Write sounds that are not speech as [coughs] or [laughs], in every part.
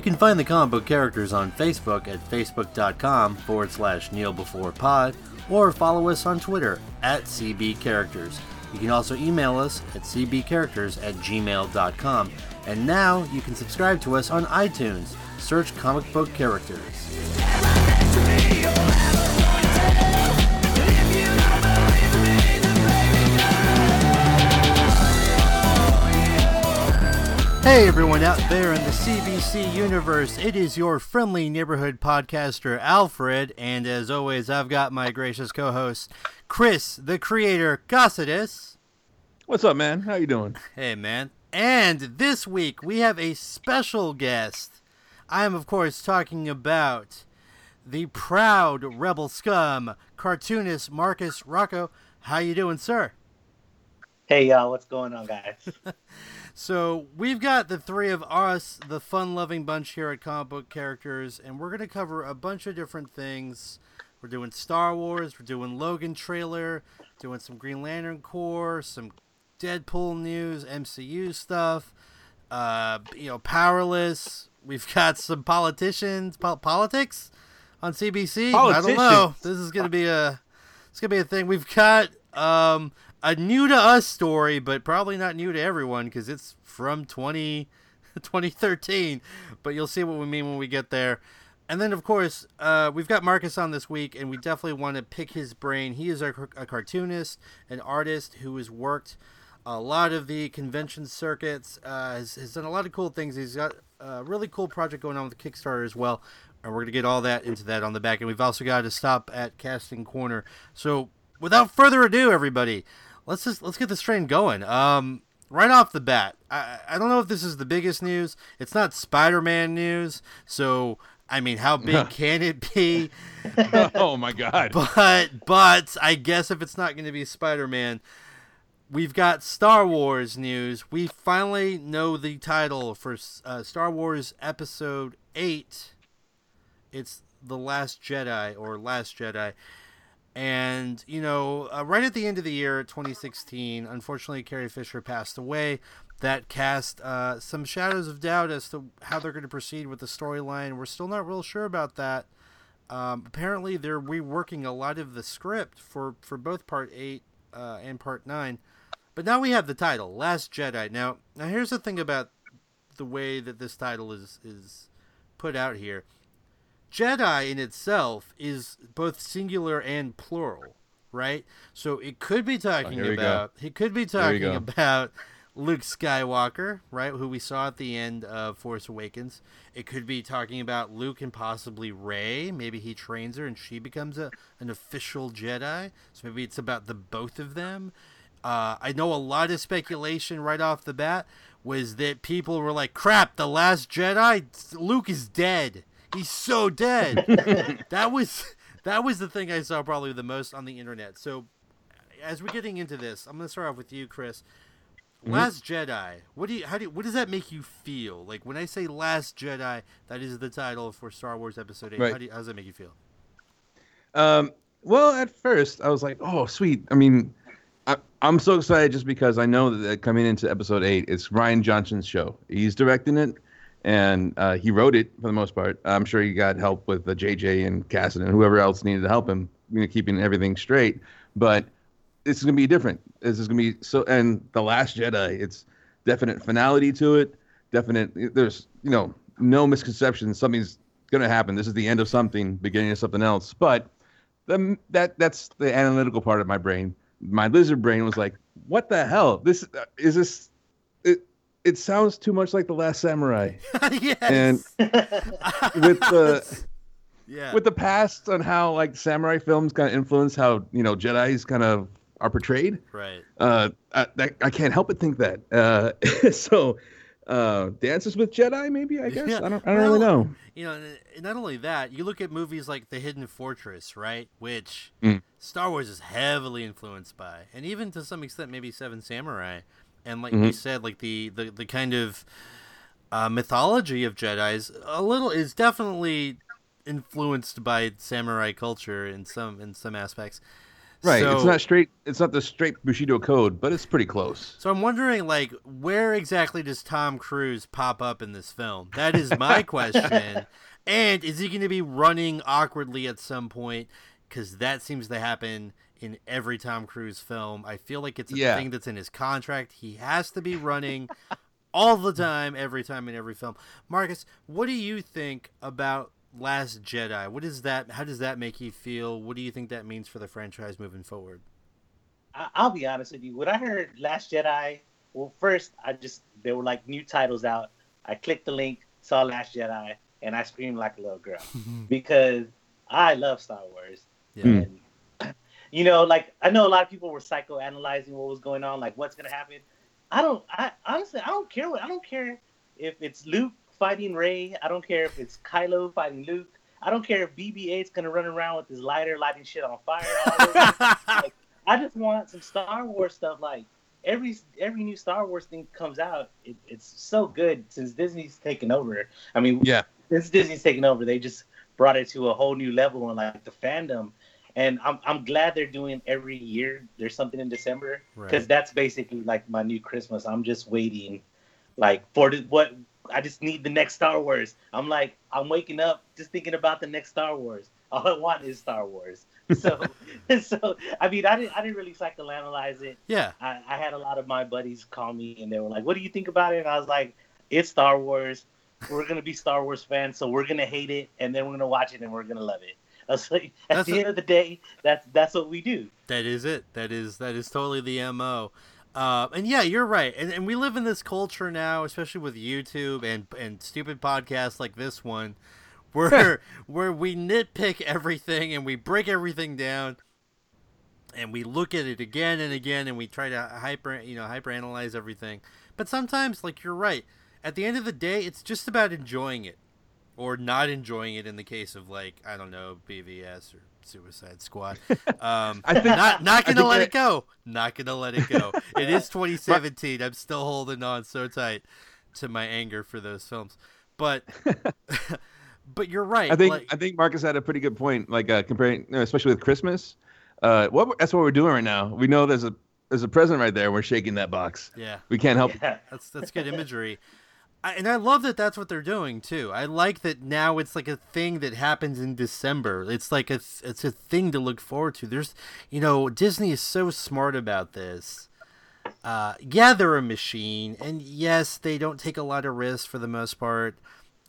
You can find the comic book characters on Facebook at facebook.com forward slash Neil Before Pod or follow us on Twitter at CB Characters. You can also email us at cbcharacters at gmail.com. And now you can subscribe to us on iTunes. Search Comic Book Characters. Hey everyone out there in the CBC universe, it is your friendly neighborhood podcaster Alfred, and as always, I've got my gracious co-host Chris, the creator Cossidus. What's up, man? How you doing? Hey, man. And this week we have a special guest. I am, of course, talking about the proud rebel scum cartoonist Marcus Rocco. How you doing, sir? Hey y'all, what's going on, guys? [laughs] So we've got the three of us, the fun-loving bunch here at Comic Book Characters, and we're gonna cover a bunch of different things. We're doing Star Wars, we're doing Logan trailer, doing some Green Lantern Corps, some Deadpool news, MCU stuff. Uh, you know, Powerless. We've [laughs] got some politicians, po- politics on CBC. I don't know. This is gonna be a, it's gonna be a thing. We've got um a new to us story, but probably not new to everyone because it's from 20, [laughs] 2013. But you'll see what we mean when we get there. And then, of course, uh, we've got Marcus on this week, and we definitely want to pick his brain. He is a, a cartoonist, an artist who has worked a lot of the convention circuits, uh, has, has done a lot of cool things. He's got a really cool project going on with Kickstarter as well. And we're going to get all that into that on the back. And we've also got to stop at Casting Corner. So, without further ado, everybody, let's just let's get this train going. Um, right off the bat, I I don't know if this is the biggest news. It's not Spider-Man news, so I mean, how big can it be? [laughs] oh my god. But but I guess if it's not going to be Spider-Man, we've got Star Wars news. We finally know the title for uh, Star Wars Episode Eight. It's the Last Jedi or Last Jedi. And, you know, uh, right at the end of the year, 2016, unfortunately, Carrie Fisher passed away. That cast uh, some shadows of doubt as to how they're going to proceed with the storyline. We're still not real sure about that. Um, apparently, they're reworking a lot of the script for, for both Part 8 uh, and Part 9. But now we have the title, Last Jedi. Now, now here's the thing about the way that this title is, is put out here. Jedi in itself is both singular and plural, right? So it could be talking here we go. about he could be talking about Luke Skywalker, right, who we saw at the end of Force Awakens. It could be talking about Luke and possibly Rey. Maybe he trains her and she becomes a an official Jedi. So maybe it's about the both of them. Uh, I know a lot of speculation right off the bat was that people were like, "Crap, the Last Jedi, Luke is dead. He's so dead." [laughs] that was that was the thing I saw probably the most on the internet. So, as we're getting into this, I'm gonna start off with you, Chris. Last Jedi. What do you? How do? You, what does that make you feel? Like when I say Last Jedi, that is the title for Star Wars Episode Eight. Right. How, do you, how does that make you feel? Um, well, at first I was like, "Oh, sweet." I mean, I'm so excited just because I know that coming into episode eight, it's Rian Johnson's show. He's directing it, and uh, he wrote it for the most part. I'm sure he got help with the JJ and Cassidy and whoever else needed to help him, you know, keeping everything straight. But this is gonna be different. This is gonna be so. And the Last Jedi, it's definite finality to it. Definite. There's you know no misconceptions. Something's gonna happen. This is the end of something, beginning of something else. But the, that that's the analytical part of my brain. My lizard brain was like, "What the hell? This uh, is this? It sounds too much like the Last Samurai." [laughs] yes. And [laughs] with the yeah. with the past on how like samurai films kind of influence how you know Jedi's kind of are portrayed. right. Uh, I, that, I can't help but think that. Uh, [laughs] so, uh, Dances with Jedi, maybe I guess Yeah. I don't I don't really know. You know, not only that, you look at movies like The Hidden Fortress, right? Which Mm. Star Wars is heavily influenced by, and even to some extent, maybe Seven Samurai. And like Mm-hmm. you said, like the the, the kind of uh, mythology of Jedi's a little is definitely influenced by samurai culture in some in some aspects. Right. So, it's not straight. It's not the straight Bushido code, but it's pretty close. So I'm wondering, like, where exactly does Tom Cruise pop up in this film? That is my [laughs] question. and is he going to be running awkwardly at some point? Because that seems to happen in every Tom Cruise film. I feel like it's a Yeah. thing that's in his contract. He has to be running [laughs] all the time, every time in every film. Marcus, what do you think about Last Jedi? What is that? How does that make you feel? What do you think that means for the franchise moving forward? I, I'll be honest with you. When I heard Last Jedi, well, first I just there were like new titles out. I clicked the link, saw Last Jedi, and I screamed like a little girl [laughs] because I love Star Wars. Yeah. Hmm. And, you know, like I know a lot of people were psychoanalyzing what was going on, like what's gonna happen. I don't. I honestly, I don't care. What I don't care if it's Luke fighting Rey. I don't care if it's Kylo fighting Luke. I don't care if BB-8's gonna run around with his lighter lighting shit on fire. [laughs] Like, I just want some Star Wars stuff. Like every every new Star Wars thing comes out, it, it's so good since Disney's taken over. I mean, Yeah. since Disney's taken over, they just brought it to a whole new level and like the fandom. And I'm I'm glad they're doing every year. There's something in December because Right. that's basically like my new Christmas. I'm just waiting, like for the, what I just need the next Star Wars. I'm like I'm waking up just thinking about the next Star Wars. [laughs] All I want is Star Wars. [laughs] So [laughs] so I mean I didn't I didn't really psychoanalyze it. Yeah. I, I had a lot of my buddies call me and they were like, "What do you think about it?" And I was like, "It's Star Wars. We're gonna be Star Wars fans, so we're gonna hate it, and then we're gonna watch it and we're gonna love it." Like, at That's the a- end of the day, that's that's what we do. That is it. That is that is totally the mo. Uh, and yeah, you're right. And, and we live in this culture now, especially with YouTube and and stupid podcasts like this one, [laughs] where [laughs] where we nitpick everything and we break everything down, and we look at it again and again, and we try to hyper you know hyper analyze everything. But sometimes, like you're right, at the end of the day, it's just about enjoying it, or not enjoying it. In the case of like I don't know BVS or Suicide Squad. [laughs] Um, I think- not not gonna let that- it go. Not gonna let it go. It is [laughs] 2017. I'm still holding on so tight to my anger for those films. But [laughs] but you're right. I think like- I think Marcus had a pretty good point. Like uh, comparing, you know, especially with Christmas. Uh, what that's what we're doing right now. We know there's a there's a present right there. We're shaking that box. yeah, We can't help. Yeah. that's that's good imagery. I, and I love that that's what they're doing too. I like that now it's like a thing that happens in December. It's like a th- it's a thing to look forward to. There's, you know, Disney is so smart about this. Uh, yeah, they're a machine, and yes, they don't take a lot of risks for the most part.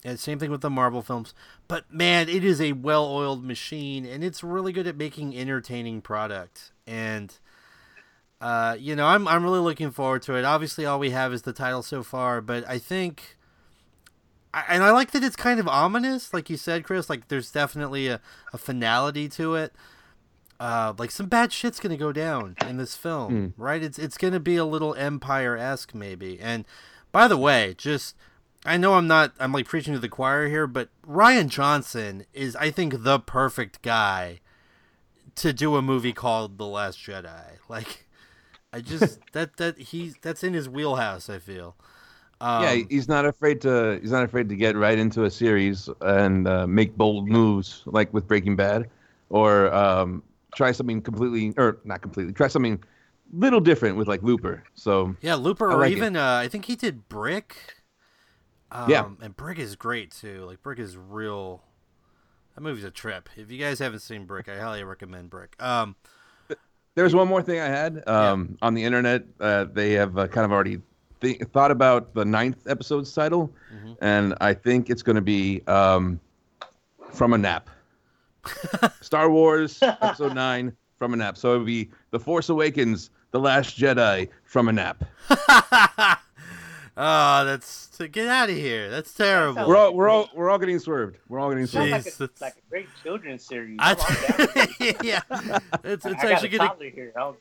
And same thing with the Marvel films. But man, it is a well-oiled machine, and it's really good at making entertaining product. And uh, you know, I'm I'm really looking forward to it. Obviously, all we have is the title so far, but I think, I, and I like that it's kind of ominous, like you said, Chris. Like there's definitely a, a finality to it. Uh, like some bad shit's gonna go down in this film, right? It's it's gonna be a little Empire esque maybe. And by the way, just I know I'm not I'm like preaching to the choir here, but Rian Johnson is I think the perfect guy to do a movie called The Last Jedi. [laughs] Like I just [laughs] that that he's that's in his wheelhouse. I feel. Um, yeah, he's not afraid to he's not afraid to get right into a series and uh, make bold moves like with Breaking Bad, or um, try something completely or not completely try something little different with like Looper. So yeah, Looper, I or like even uh, I think he did Brick. Um, Yeah. and Brick is great too. Like Brick is real. That movie's a trip. If you guys haven't seen Brick, I highly recommend Brick. Um, There's one more thing I had um, on the internet. Uh, they have uh, kind of already th- thought about the ninth episode's title, Mhm. and I think it's going to be um, "From a Nap." [laughs] Star Wars Episode Nine, "From a Nap." So it would be "The Force Awakens," "The Last Jedi," "From a Nap." [laughs] oh, that's to get out of here. That's terrible. We're all we're all we're all getting swerved. We're all getting Sounds swerved. like, a, like a great children's series. I I'm on that. [laughs] yeah, it's it's I got actually a gonna toddler here. I'm,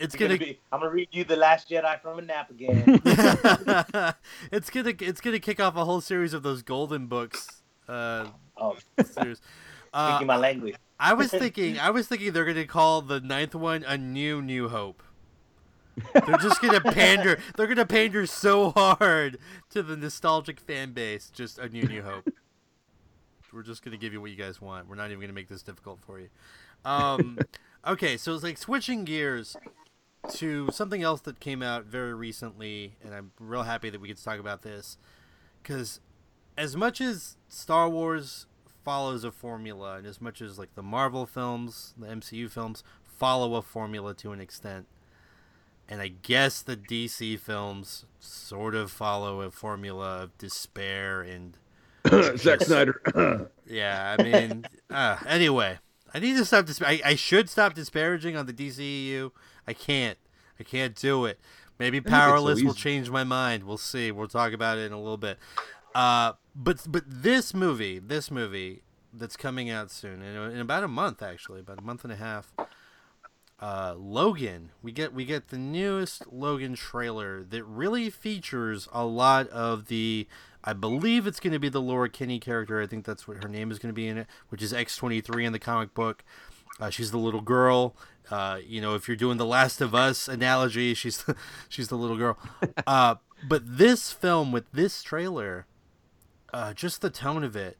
it's gonna, gonna be. I'm gonna read you the Last Jedi from a nap again. [laughs] [laughs] it's gonna it's gonna kick off a whole series of those golden books. Uh, oh, series. Uh, speaking my language. I was thinking, I was thinking they're gonna call the ninth one a new New Hope. They're just gonna pander. They're gonna pander so hard to the nostalgic fan base. Just a new New Hope. We're just gonna give you what you guys want. We're not even gonna make this difficult for you. Um, [laughs] Okay, so it's like switching gears to something else that came out very recently, and I'm real happy that we get to talk about this because as much as Star Wars follows a formula, and as much as like the Marvel films, the MCU films follow a formula to an extent, and I guess the DC films sort of follow a formula of despair and [coughs] Zack Snyder. [coughs] yeah. I mean, uh, anyway, I need to stop. Disp- I, I should stop disparaging on the DCEU. I can't. I can't do it. Maybe so Powerless will change my mind. We'll see. We'll talk about it in a little bit. Uh, but but this movie, this movie that's coming out soon in, in about a month, actually, about a month and a half. Uh, Logan, we get we get the newest Logan trailer that really features a lot of the. I believe it's going to be the Laura Kinney character. I think that's what her name is going to be in it, which is X twenty three in the comic book. Uh, she's the little girl. Uh, you know, if you're doing the Last of Us analogy, she's the, [laughs] she's the little girl. [laughs] Uh, but this film with this trailer, uh, just the tone of it,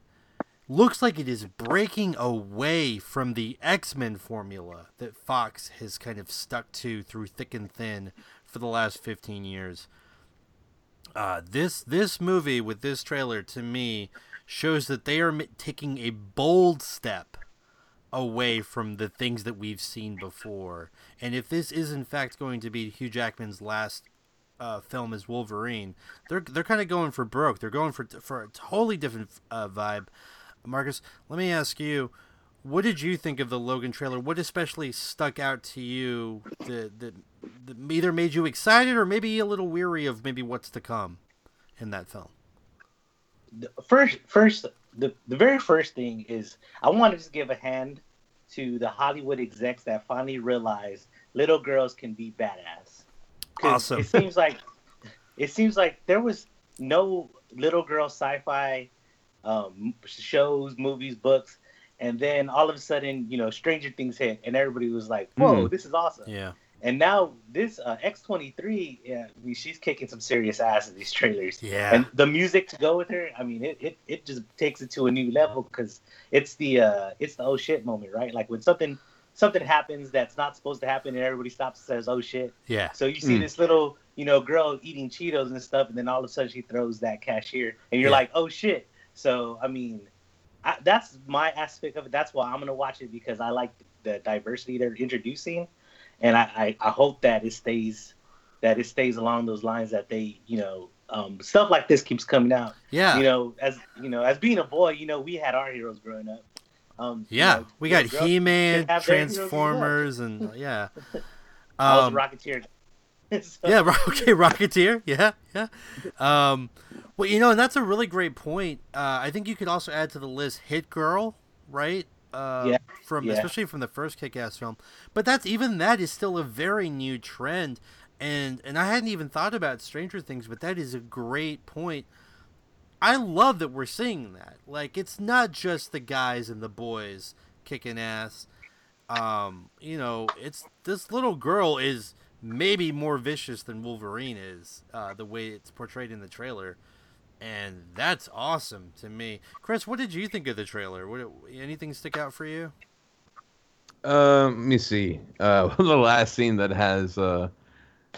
looks like it is breaking away from the X Men formula that Fox has kind of stuck to through thick and thin for the last 15 years. Uh, this this movie with this trailer to me shows that they are taking a bold step away from the things that we've seen before. And if this is in fact going to be Hugh Jackman's last uh, film as Wolverine, they're they're kind of going for broke. They're going for for a totally different uh, vibe. Marcus, let me ask you, what did you think of the Logan trailer? What especially stuck out to you that that, that either made you excited or maybe a little weary of maybe what's to come in that film? the first first the, the very first thing is I want to just give a hand to the Hollywood execs that finally realized little girls can be badass. Awesome. It seems like it seems like there was no little girl sci-fi um, shows, movies, books, and then all of a sudden, you know, Stranger Things hit, and everybody was like, "Whoa, Hmm. this is awesome!" Yeah. And now this uh, X23, yeah, I mean, she's kicking some serious ass in these trailers. Yeah. And the music to go with her, I mean, it, it, it just takes it to a new level because it's the uh, it's the oh shit moment, right? Like when something something happens that's not supposed to happen, and everybody stops and says oh shit. Yeah. So you see Mm. this little you know girl eating Cheetos and stuff, and then all of a sudden she throws that cashier, and you're Yeah. like oh shit. So I mean, I, that's my aspect of it. That's why I'm gonna watch it because I like the diversity they're introducing, and I, I, I hope that it stays that it stays along those lines that they you know um, stuff like this keeps coming out. Yeah. You know, as you know, as being a boy, you know, we had our heroes growing up. Um, you Yeah, know, we got He Man, should have their heroes as well. Transformers, and uh, yeah. [laughs] I was Um, Rocketeer. [laughs] So- yeah, [laughs] okay, Rocketeer. Yeah, yeah. Um, well, you know, and that's a really great point. Uh, I think you could also add to the list Hit Girl, right? Uh, Yeah, From yeah. especially from the first Kick-Ass film, but that's even that is still a very new trend, and and I hadn't even thought about Stranger Things, but that is a great point. I love that we're seeing that. Like, it's not just the guys and the boys kicking ass. Um, you know, it's this little girl is maybe more vicious than Wolverine is, uh, the way it's portrayed in the trailer, and that's awesome to me. Chris, what did you think of the trailer? What anything stick out for you? Uh, let me see. Uh, [laughs] the last scene that has uh,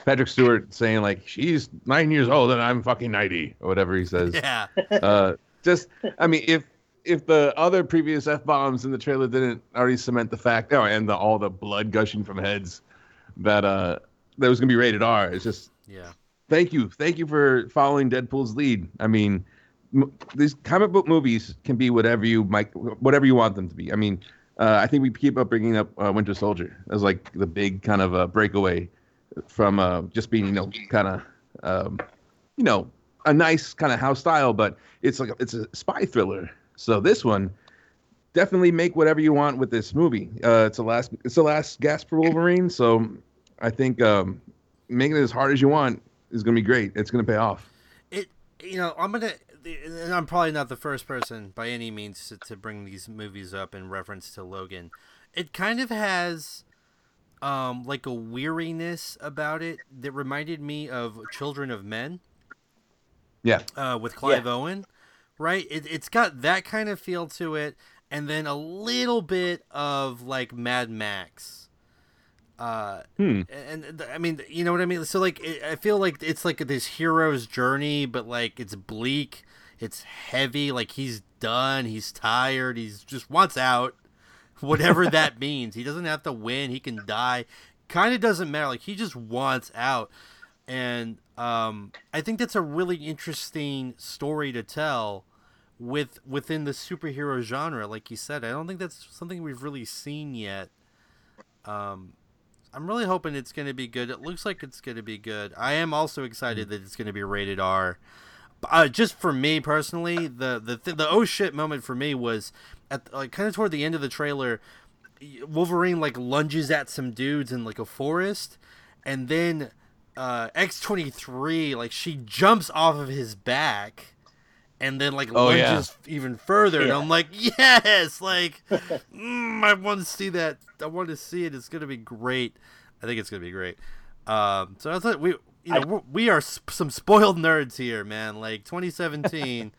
Patrick Stewart saying like she's nine years old and I'm fucking ninety or whatever he says. Yeah, Uh, just I mean if if the other previous f bombs in the trailer didn't already cement the fact, oh, and the, all the blood gushing from heads that uh that was gonna be rated R. It's just yeah, thank you, thank you for following Deadpool's lead. I mean, m- these comic book movies can be whatever you might, whatever you want them to be. I mean, uh, I think we keep up bringing up uh, Winter Soldier as like the big kind of uh, breakaway from uh, just being, you know, kind of, um, you know, a nice kind of house style, but it's like a, it's a spy thriller. So this one, definitely make whatever you want with this movie. Uh, it's the last, it's the last gasp for Wolverine. So I think um, making it as hard as you want is going to be great. It's going to pay off. it. You know, I'm gonna, and I'm probably not the first person by any means to, to bring these movies up in reference to Logan. It kind of has um, like a weariness about it that reminded me of Children of Men. Yeah. uh, with Clive Owen, right? It, it's got that kind of feel to it, and then a little bit of like Mad Max Uh, Hmm. and, I mean, you know what I mean. So like, it, I feel like it's like this hero's journey, but like it's bleak, it's heavy. Like he's done, he's tired, he's just wants out, [laughs] whatever [laughs] that means. He doesn't have to win. He can die. Kind of doesn't matter. Like he just wants out, and um, I think that's a really interesting story to tell with within the superhero genre. Like you said, I don't think that's something we've really seen yet. Um, I'm really hoping it's going to be good. It looks like it's going to be good. I am also excited that it's going to be rated R. Uh, just for me personally, the the th- the oh shit moment for me was at like kind of toward the end of the trailer. Wolverine like lunges at some dudes in like a forest, and then uh, X twenty three like she jumps off of his back, and then like Oh, yeah. lunges even further, and I'm like, [laughs] yes, like mm, I want to see that. I want to see it. It's gonna be great. I think it's gonna be great. Um, so I thought we, you know, I- we're, sp- some spoiled nerds here, man. Like 2017.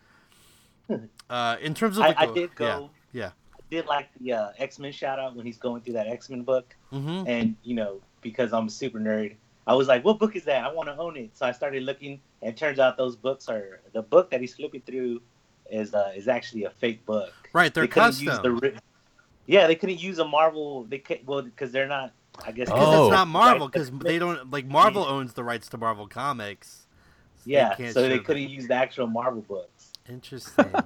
[laughs] uh, in terms of, I, like, I the- did go. Yeah. I did like the uh, X Men shout out when he's going through that X Men book. Mm-hmm. and you know because I'm a super nerd, I was like, "What book is that? I want to own it." So I started looking, and it turns out those books are the book that he's flipping through is uh, is actually a fake book. Right, they're they couldn't use custom. the ri- yeah, they couldn't use a Marvel. They could well because they're not. I guess Because Oh. it's not Marvel. Because but- they don't like Marvel owns the rights to Marvel comics. They Yeah, can't so they couldn't use the actual Marvel books. Interesting. [laughs]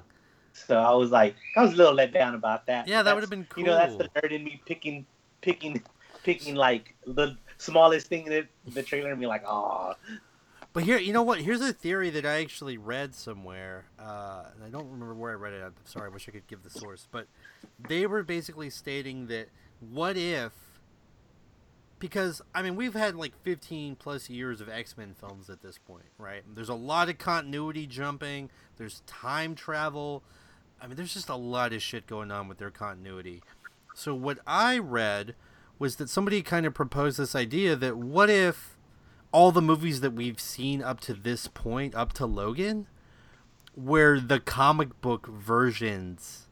So I was like, I was a little let down about that. Yeah, that would've been cool. You know, that's the nerd in me picking, picking, picking like the smallest thing in it, the trailer, and be like, oh, But here, you know what? Here's a theory that I actually read somewhere, uh, and I don't remember where I read it. I'm sorry, I wish I could give the source. But they were basically stating that what if, because I mean, we've had like 15 plus years of X Men films at this point, right? There's a lot of continuity jumping. There's time travel. I mean, there's just a lot of shit going on with their continuity. So what I read was that somebody kind of proposed this idea that what if all the movies that we've seen up to this point, up to Logan, were the comic book versions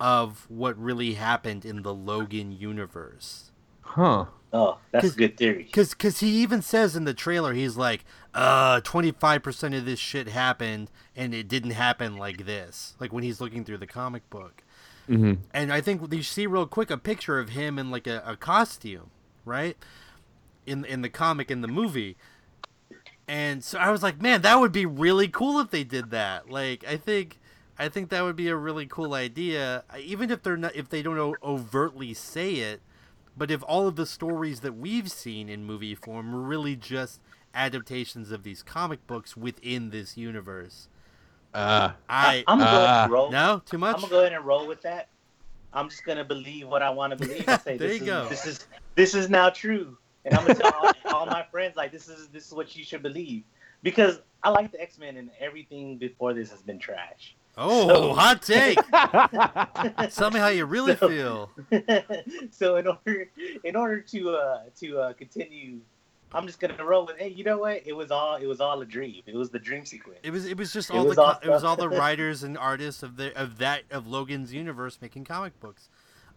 of what really happened in the Logan universe. Huh. oh, that's a good theory. Cause, cause he even says in the trailer, he's like, "Uh, twenty five percent of this shit happened, and it didn't happen like this." Like when he's looking through the comic book, hmm and I think you see real quick a picture of him in like a, a costume, right? In in the comic in the movie. And so I was like, man, that would be really cool if they did that. Like I think I think that would be a really cool idea, even if they're not if they don't overtly say it, but if all of the stories that we've seen in movie form really just adaptations of these comic books within this universe. Uh, I I'm gonna go ahead uh, and roll. no, too much. I'm gonna go ahead and roll with that. I'm just gonna believe what I want to believe. I say [laughs] There this you is, go. This is this is now true, and I'm gonna tell all, [laughs] all my friends like this is this is what you should believe because I like the X Men and everything before this has been trash. Oh, So- hot [laughs] take. Tell me how you really So- feel. so in order in order to uh to uh continue I'm just gonna roll with hey you know what it was all it was all a dream it was the dream sequence It was it was just It all was the all it was all the [laughs] writers and artists of the of that of Logan's universe making comic books.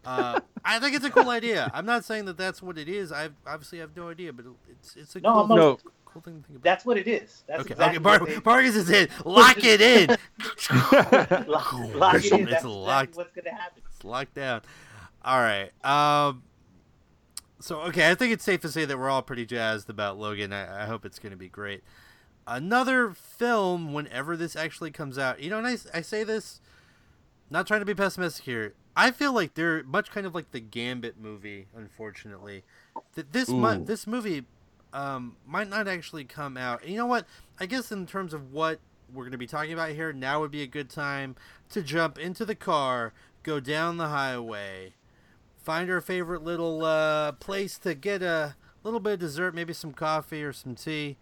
Uh, I think it's a cool idea. I'm not saying that that's what it is. I obviously have no idea, but it's it's a No, cool, I'm No. cool thing to think about. that's what it is that's okay, exactly okay, Bar- what they- Vargas is in. Lock it in. [laughs] lock, lock it It's in. That's exactly locked. what's gonna happen It's locked down. All right. Um. So okay, I think it's safe to say that we're all pretty jazzed about Logan. I, I hope it's going to be great. Another film, whenever this actually comes out, you know, and I, I say this, not trying to be pessimistic here. I feel like they're much kind of like the Gambit movie. Unfortunately, that this mu- this movie um, might not actually come out. And you know what? I guess in terms of what we're going to be talking about here, now would be a good time to jump into the car, go down the highway, find our favorite little uh, place to get a little bit of dessert, maybe some coffee or some tea.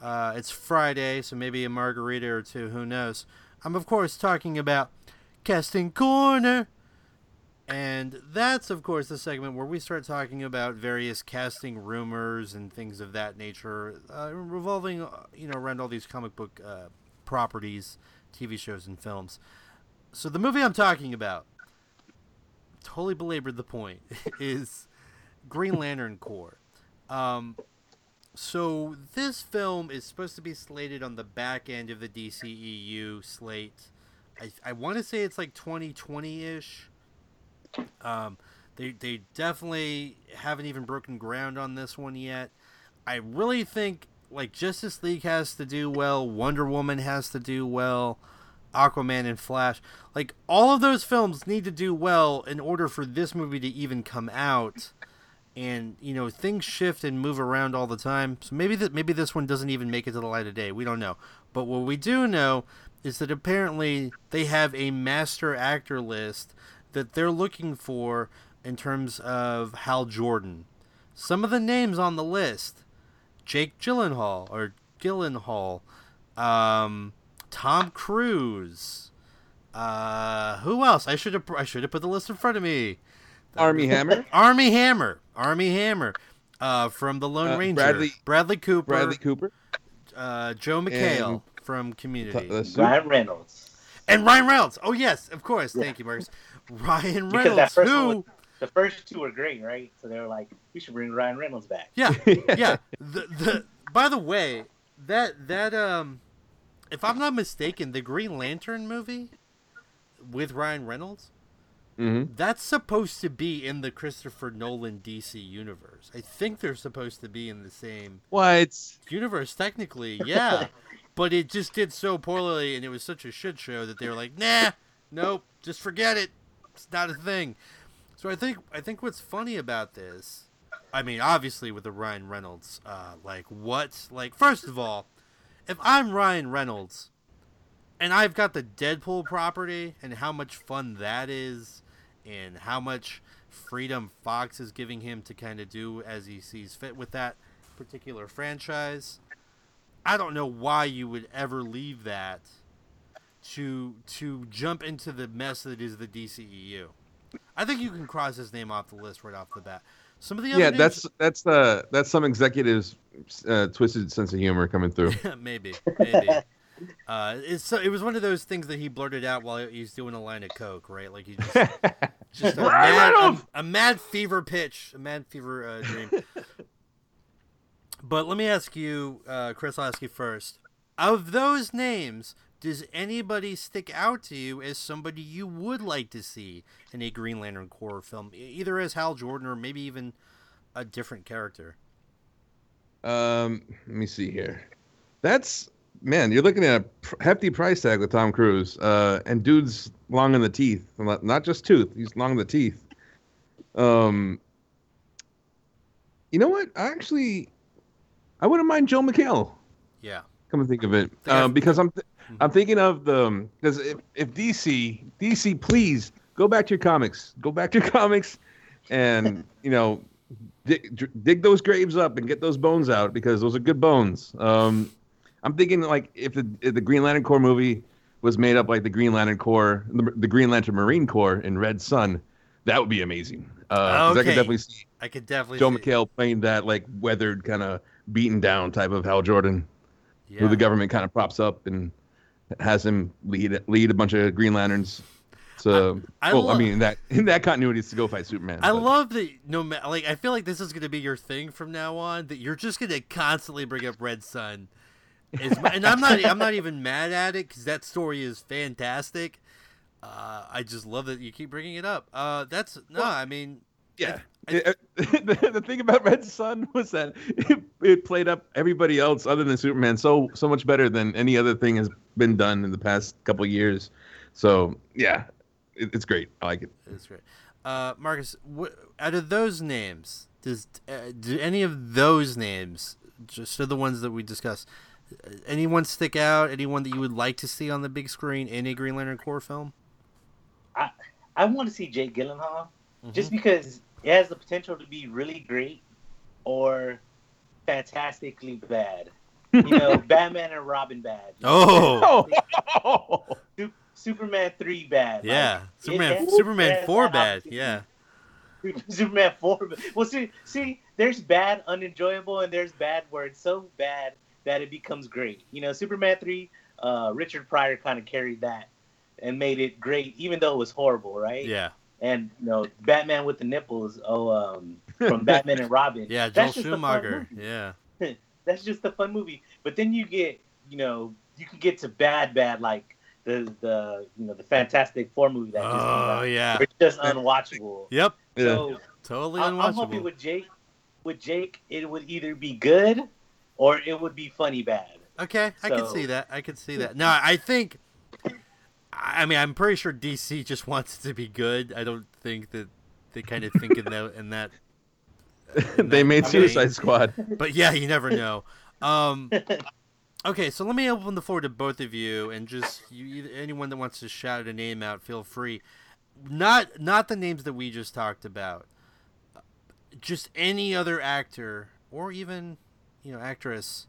Uh, it's Friday, so maybe a margarita or two, who knows. I'm, of course, talking about Casting Corner. And that's, of course, the segment where we start talking about various casting rumors and things of that nature, uh, revolving, uh, you know, around all these comic book uh, properties, TV shows, and films. So the movie I'm talking about, totally belabored the point, [laughs] is Green Lantern Corps. Um, so this film is supposed to be slated on the back end of the DCEU slate. I, I want to say it's like 2020 ish. Um, they they definitely haven't even broken ground on this one yet. I really think like Justice League has to do well, Wonder Woman has to do well, Aquaman and Flash. Like all of those films need to do well in order for this movie to even come out. And you know things shift and move around all the time, so maybe that maybe this one doesn't even make it to the light of day. We don't know, but what we do know is that apparently they have a master actor list that they're looking for in terms of Hal Jordan. Some of the names on the list: Jake Gyllenhaal or Gyllenhaal, um, Tom Cruise. Uh, who else? I should have I should have put the list in front of me. Armie Hammer. [laughs] Armie Hammer. Armie Hammer. Uh, from the Lone Uh, Ranger. Bradley- Bradley Cooper. Bradley Cooper. Uh, Joel McHale And- from Community. The suit. Ryan Reynolds. And Ryan Reynolds. Oh yes, of course. Yeah. Thank you, Marcus. Ryan Reynolds, who was- The first two were great, right? So they were like, we should bring Ryan Reynolds back. Yeah, [laughs] yeah. The the by the way, that that um if I'm not mistaken, the Green Lantern movie with Ryan Reynolds, hmm that's supposed to be in the Christopher Nolan DC universe. I think they're supposed to be in the same What? universe technically. Yeah. [laughs] but it just did so poorly and it was such a shit show that they were like, "Nah, nope, just forget it. It's not a thing." So I think I think what's funny about this, I mean, obviously with the Ryan Reynolds, uh, like what? Like first of all, if I'm Ryan Reynolds, and I've got the Deadpool property and how much fun that is, and how much freedom Fox is giving him to kind of do as he sees fit with that particular franchise. I don't know why you would ever leave that to to jump into the mess that is the DCEU. I think you can cross his name off the list right off the bat. Some of the other Yeah, that's that's uh that's some executives' uh, twisted sense of humor coming through. [laughs] maybe, maybe. [laughs] Uh, it's so, it was one of those things that he blurted out while he's doing a line of coke, right? Like he just [laughs] just a mad, a, a mad fever pitch, a mad fever uh, dream. but let me ask you, uh, Chris. I'll ask you first. Of those names, does anybody stick out to you as somebody you would like to see in a Green Lantern Corps film, either as Hal Jordan or maybe even a different character? Um, let me see here. That's man, you're looking at a hefty price tag with Tom Cruise. Uh, and dude's long in the teeth, not just tooth. He's long in the teeth. Um, you know what? I actually, I wouldn't mind Joel McHale. Yeah. Come to think of it, um, because I'm th-. I'm thinking of the because if, if DC DC please go back to your comics, go back to your [laughs] comics, and you know dig, dig those graves up and get those bones out because those are good bones. Um, I'm thinking like if the if the Green Lantern Corps movie was made up like the Green Lantern Corps, the, the Green Lantern Marine Corps in Red Son, that would be amazing. Uh, 'cause I could definitely see I could definitely Joel McHale playing that like weathered kind of beaten down type of Hal Jordan Yeah. who the government kind of props up and has him lead lead a bunch of Green Lanterns. So, I well, lo- I mean, that in that continuity, is to go fight Superman. I but- love that no ma- like I feel like this is gonna be your thing from now on that you're just gonna constantly bring up Red Son, It's- and I'm not I'm not even mad at it because that story is fantastic. Uh, I just love that you keep bringing it up. Uh, that's no, I mean, Yeah. I- Uh, [laughs] the, the thing about Red Son [laughs] was that it, it played up everybody else other than Superman so so much better than any other thing has been done in the past couple years. So yeah, it, it's great. I like it. it's great. Uh, Marcus, what, out of those names, does uh, do any of those names, just of the ones that we discussed, uh, anyone stick out? Anyone that you would like to see on the big screen in a Green Lantern Corps film? I want to see Jake Gyllenhaal Mm-hmm. just because it has the potential to be really great or fantastically bad. You know, [laughs] Batman and Robin bad. Oh, [laughs] Oh, Superman three bad. yeah, Like, Superman, Superman four bad. Yeah, [laughs] Superman four. bad. Well, see, see, there's bad, unenjoyable, and there's bad where it's so bad that it becomes great. You know, Superman three, uh, Richard Pryor kind of carried that and made it great, even though it was horrible, right? yeah. And you know, Batman with the nipples. Oh, um, from [laughs] Batman and Robin. Yeah, Joel That's just a fun Schumacher. Yeah. [laughs] That's just a fun movie. But then you get, you know, you can get to bad, bad like the the you know the Fantastic Four movie that just Oh out. yeah. It's just unwatchable. [laughs] Yep. Yeah. So Totally I'm, I'm hoping with Jake, with Jake, it would either be good or it would be funny bad. Okay, I can see that. I can see that. No, I think. I mean, I'm pretty sure DC just [laughs] wants it to be good. I don't think that they kind of think in that in that. [laughs] in they that made vein. Suicide Squad. But yeah, you never know. Um, okay, so let me open the floor to both of you, and just you, anyone that wants to shout a name out, feel free. Not not the names that we just talked about. Just any other actor or even you know actress.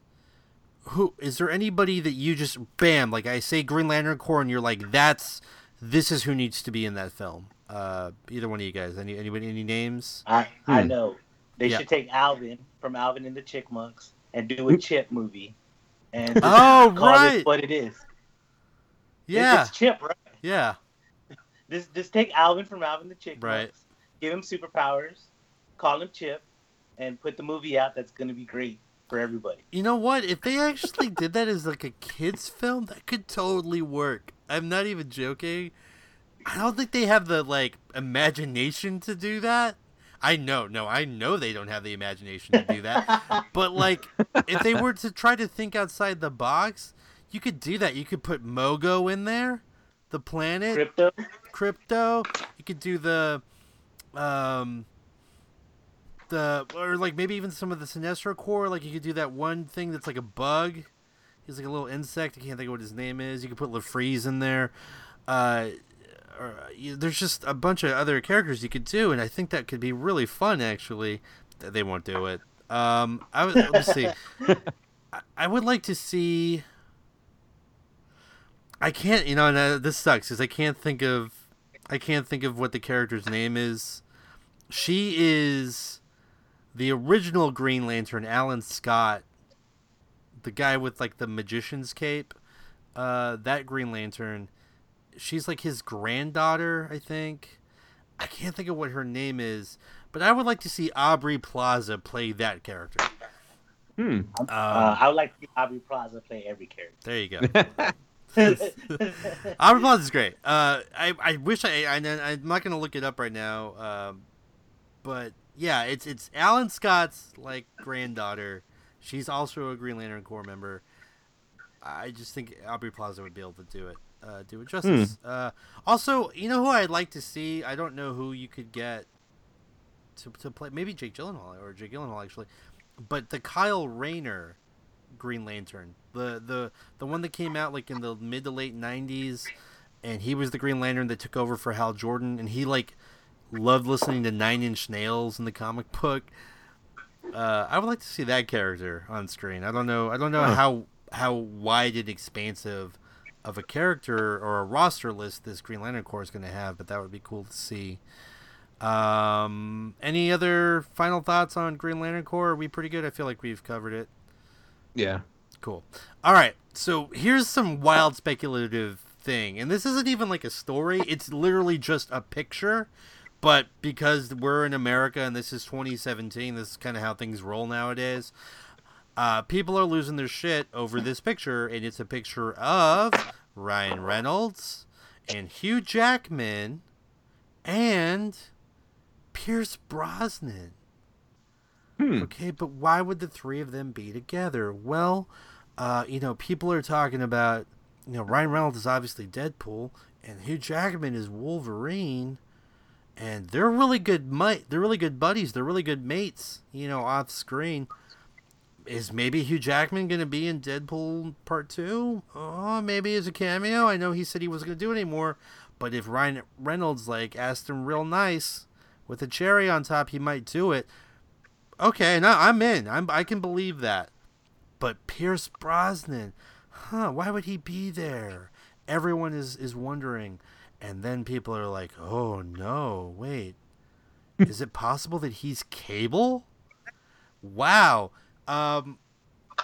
Who is there anybody that you just bam like I say Green Lantern Corps and you're like that's this is who needs to be in that film. Uh, either one of you guys. Any anybody any names? I I Hmm. know they Yeah. should take Alvin from Alvin and the Chipmunks and do a Chip movie, and Oh call right, it what it is. Yeah, it's Chip, right? yeah. [laughs] Just just take Alvin from Alvin the Chipmunks, Right. give him superpowers, call him Chip, and put the movie out. That's gonna be great for everybody. You know what? If they actually did that as like a kids film, that could totally work. I'm not even joking. I don't think they have the like imagination to do that. I know, no, I know they don't have the imagination to do that. [laughs] but like if they were to try to think outside the box, you could do that. You could put Mogo in there, the planet, Crypto. crypto. You could do the, um, the or like maybe even some of the Sinestro Corps. Like you could do that one thing that's like a bug. He's like a little insect. I can't think of what his name is. You could put Larfleeze in there. Uh, or, you, there's just a bunch of other characters you could do, and I think that could be really fun. Actually, Th- they won't do it. Um, I would let me see. [laughs] I, I would like to see. I can't, you know, and uh, this sucks because I can't think of, I can't think of what the character's name is. She is the original Green Lantern, Alan Scott, the guy with like the magician's cape. Uh, that Green Lantern, she's like his granddaughter, I think. I can't think of what her name is, but I would like to see Aubrey Plaza play that character. Hmm. Um, Uh, I would like to see Aubrey Plaza play every character. there you go. [laughs] [laughs] Aubrey Plaza is great. Uh, I I wish I, I I'm not gonna look it up right now. Um, but yeah, it's it's Alan Scott's like granddaughter. She's also a Green Lantern Corps member. I just think Aubrey Plaza would be able to do it. Uh, do it justice. Uh, also, you know who I'd like to see? I don't know who you could get to to play. Maybe Jake Gyllenhaal or Jake Gyllenhaal actually, but the Kyle Rayner Green Lantern, the the the one that came out like in the mid to late '90s, and he was the Green Lantern that took over for Hal Jordan, and he like loved listening to Nine Inch Nails in the comic book. Uh, I would like to see that character on screen. I don't know. I don't know Huh. how how wide and expansive of a character or a roster list this Green Lantern Corps is going to have, but that would be cool to see. Um, any other final thoughts on Green Lantern Corps? Are we pretty good? I feel like we've covered it. Yeah. Cool. All right. So here's some wild speculative thing, and this isn't even like a story. It's literally just a picture. But because we're in America and this is 2017, this is kind of how things roll nowadays. Uh, people are losing their shit over this picture, and it's a picture of Ryan Reynolds and Hugh Jackman and Pierce Brosnan. Hmm. Okay, but why would the three of them be together? Well, uh, you know, people are talking about, you know, Ryan Reynolds is obviously Deadpool, and Hugh Jackman is Wolverine, and they're really good. They're really good buddies. They're really good mates. You know, off screen. Is maybe Hugh Jackman going to be in Deadpool Part Two? Oh, maybe as a cameo. I know he said he wasn't going to do it anymore, but if Ryan Reynolds like asked him real nice with a cherry on top, he might do it. Okay, no, I'm in. I'm I can believe that. But Pierce Brosnan, huh? Why would he be there? Everyone is is wondering, and then people are like, "Oh no, wait, is it possible that he's Cable?" Wow. Um,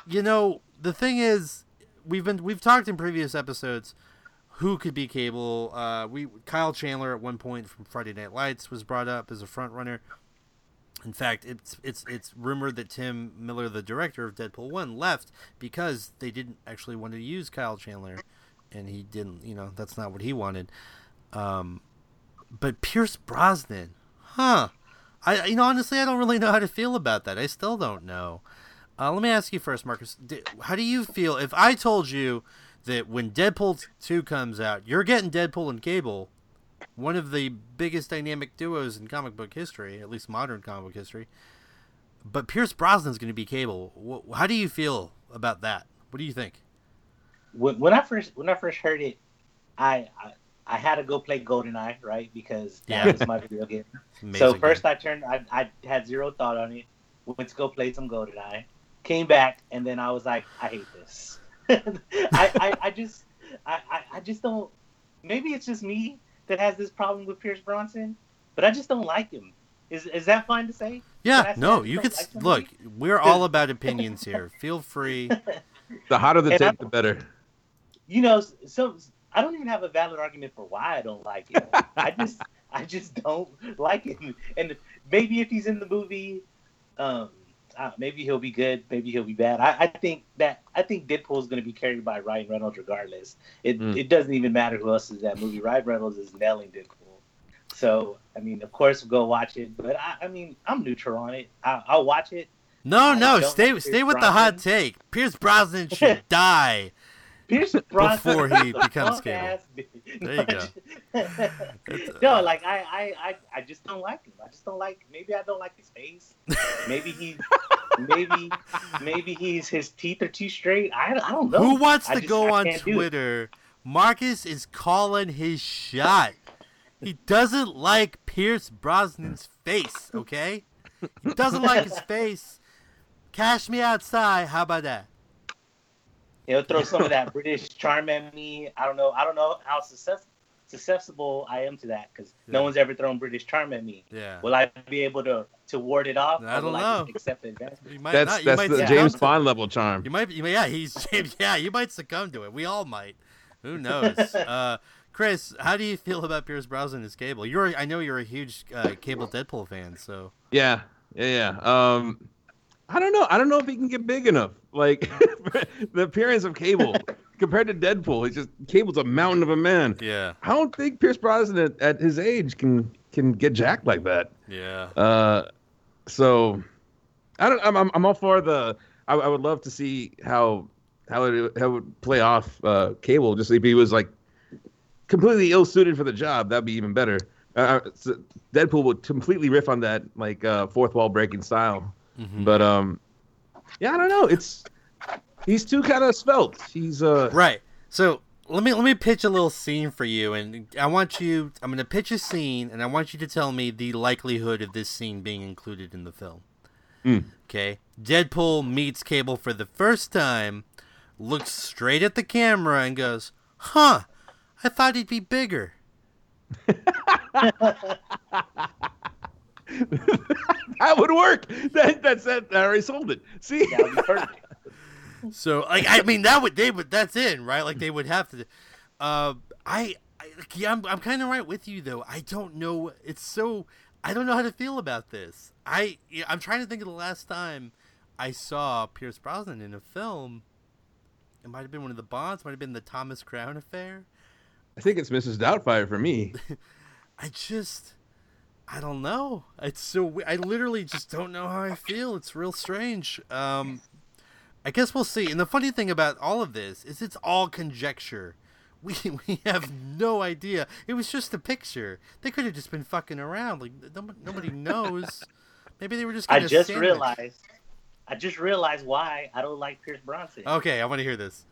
you know the thing is, we've been we've talked in previous episodes who could be Cable. Uh, we Kyle Chandler at one point from Friday Night Lights was brought up as a front runner. In fact, it's it's it's rumored that Tim Miller, the director of Deadpool one, left because they didn't actually want to use Kyle Chandler, and he didn't. You know, that's not what he wanted. Um, but Pierce Brosnan, huh? I you know honestly, I don't really know how to feel about that. I still don't know. Uh, let me ask you first, Marcus. D- how do you feel if I told you that when Deadpool two comes out, you're getting Deadpool and Cable? one of the biggest dynamic duos in comic book history, at least modern comic book history. But Pierce Brosnan's going to be Cable. How do you feel about that? What do you think? When, when I first when I first heard it, I, I had to go play GoldenEye, right? Because that Yeah. was my video game. [laughs] Amazing so game. first I turned I, I had zero thought on it. Went to go play some GoldenEye. Came back and then I was like, I hate this. [laughs] I, I, I just I, I, I just don't maybe it's just me that has this problem with Pierce Bronson, but I just don't like him. Is is that fine to say? yeah, Can say no, you could like look. We're all [laughs] about opinions here. Feel free. The hotter the And take, I- the better. you know, so I don't even have a valid argument for why I don't like it. I just, I just don't like it. And maybe if he's in the movie, um, maybe he'll be good. Maybe he'll be bad. I, I think that I think Deadpool is going to be carried by Ryan Reynolds regardless. It Mm. it doesn't even matter who else is in that movie. Ryan Reynolds is nailing Deadpool. So I mean, of course, go watch it. But I, I mean, I'm neutral on it. I, I'll watch it. No, I no, stay stay with the hot take. Pierce Brosnan should [laughs] die. Pierce Bronson [laughs] Before he becomes punk-ass. There you go. [laughs] no, uh, like I, I, I, I just don't like him. I just don't like. Maybe I don't like his face. Maybe he, [laughs] maybe, maybe he's his teeth are too straight. I, I don't know. Who wants I to just- go I on can't do it. Twitter? Marcus is calling his shot. He doesn't like Pierce Brosnan's face, okay? He doesn't like his face. Cash me outside. How about that? He'll throw some of [laughs] that British charm at me. I don't know. I don't know how success, susceptible I am to that because no one's ever thrown British charm at me. Yeah. Will I be able to to ward it off? I don't will know. just accept the advancement? You might That's not. You that's might the James to- Bond level charm. You might. You may, yeah, he's [laughs] James. Yeah, you might succumb to it. We all might. Who [laughs] knows? uh, Chris, how do you feel about Pierce Brosnan as Cable? You're. I know you're a huge uh, Cable Deadpool fan. So Yeah, yeah, yeah. Um, I don't know. I don't know if he can get big enough. Like [laughs] the appearance of Cable [laughs] compared to Deadpool, it's just Cable's a mountain of a man. yeah, I don't think Pierce Brosnan at, at his age can can get jacked like that. yeah. Uh, so I don't. I'm I'm, I'm all for the. I, I would love to see how how it how it would play off uh, Cable. Just if he was like completely ill suited for the job, that'd be even better. Uh, so Deadpool would completely riff on that like uh, fourth wall breaking style. Mhm. But um, yeah, I don't know. It's he's too kind of svelte. He's uh Right. So let me let me pitch a little scene for you, and I want you. I'm going to pitch a scene, and I want you to tell me the likelihood of this scene being included in the film. Mm. Okay. Deadpool meets Cable for the first time, looks straight at the camera, and goes, "Huh? I thought he'd be bigger." [laughs] [laughs] that would work. That that's that. I already sold it. See. That would be perfect. [laughs] So like I mean that would they would that's in right like they would have to. Uh, I, I yeah I'm I'm kind of right with you though. I don't know. It's so I don't know how to feel about this. I yeah, I'm trying to think of the last time I saw Pierce Brosnan in a film. It might have been one of the Bonds. Might have been the Thomas Crown affair. I think it's Mrs. Doubtfire for me. [laughs] I just I don't know. It's so we- I literally just don't know how I feel. It's real strange. Um I guess we'll see. And the funny thing about all of this is it's all conjecture. We [laughs] we have no idea. It was just a picture. They could have just been fucking around. Like nobody, nobody [laughs] knows. Maybe they were just. I just sandwich. realized. I just realized why I don't like Pierce Bronson. Okay, I want to hear this.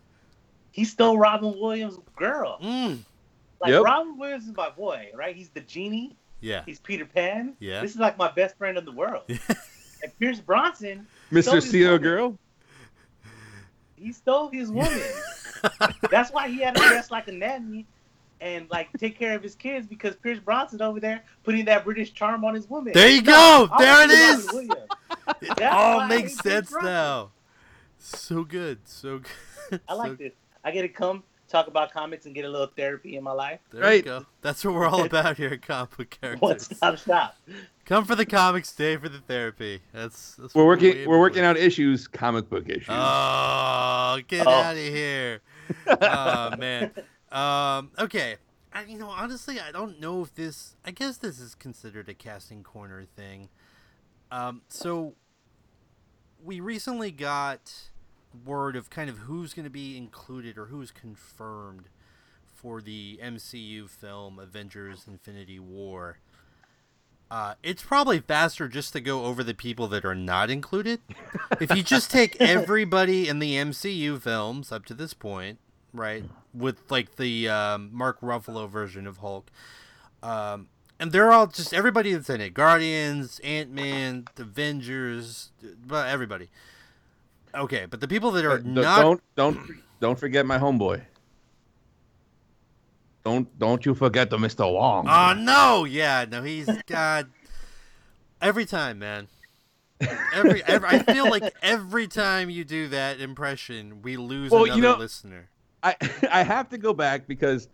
He stole Robin Williams' girl. Mm. Like Yep. Robin Williams is my boy, right? He's the genie. Yeah. He's Peter Pan. Yeah. This is like my best friend in the world. Yeah. [laughs] and Pierce Bronson, Mr. is CEO girl. he stole his woman. [laughs] That's why he had to dress like a nanny and like take care of his kids because Pierce Bronson's over there putting that British charm on his woman. There you No, go. I There it is. it Robin is. Williams. It That's all makes sense now. So good. So good. I like so this. I get to come talk about comics and get a little therapy in my life. There we Right. go. That's what we're all [laughs] about here at Comic Book One Characters. stop shop. Come for the comics, stay for the therapy. That's, that's We're what working. aim We're working out issues, comic book issues. Oh, get Oh. out of here! [laughs] oh man. Um, okay. I, you know, honestly, I don't know if this. I guess this is considered a casting corner thing. Um, so we recently got word of kind of who's going to be included or who's confirmed for the MCU film Avengers: Infinity War. Uh, it's probably faster just to go over the people that are not included. if you just take [laughs] everybody in the MCU films up to this point, right, with like the um, Mark Ruffalo version of Hulk, um, and they're all just everybody that's in it: Guardians, Ant Man, Avengers, but everybody. Okay, but the people that are d- not don't don't don't forget my homeboy. Don't don't you forget the Mr. Wong. Oh no! Yeah, no, he's [laughs] God. Every time, man. Every, every I feel like every time you do that impression, we lose Well, you another know- listener. I [laughs] I have to go back because,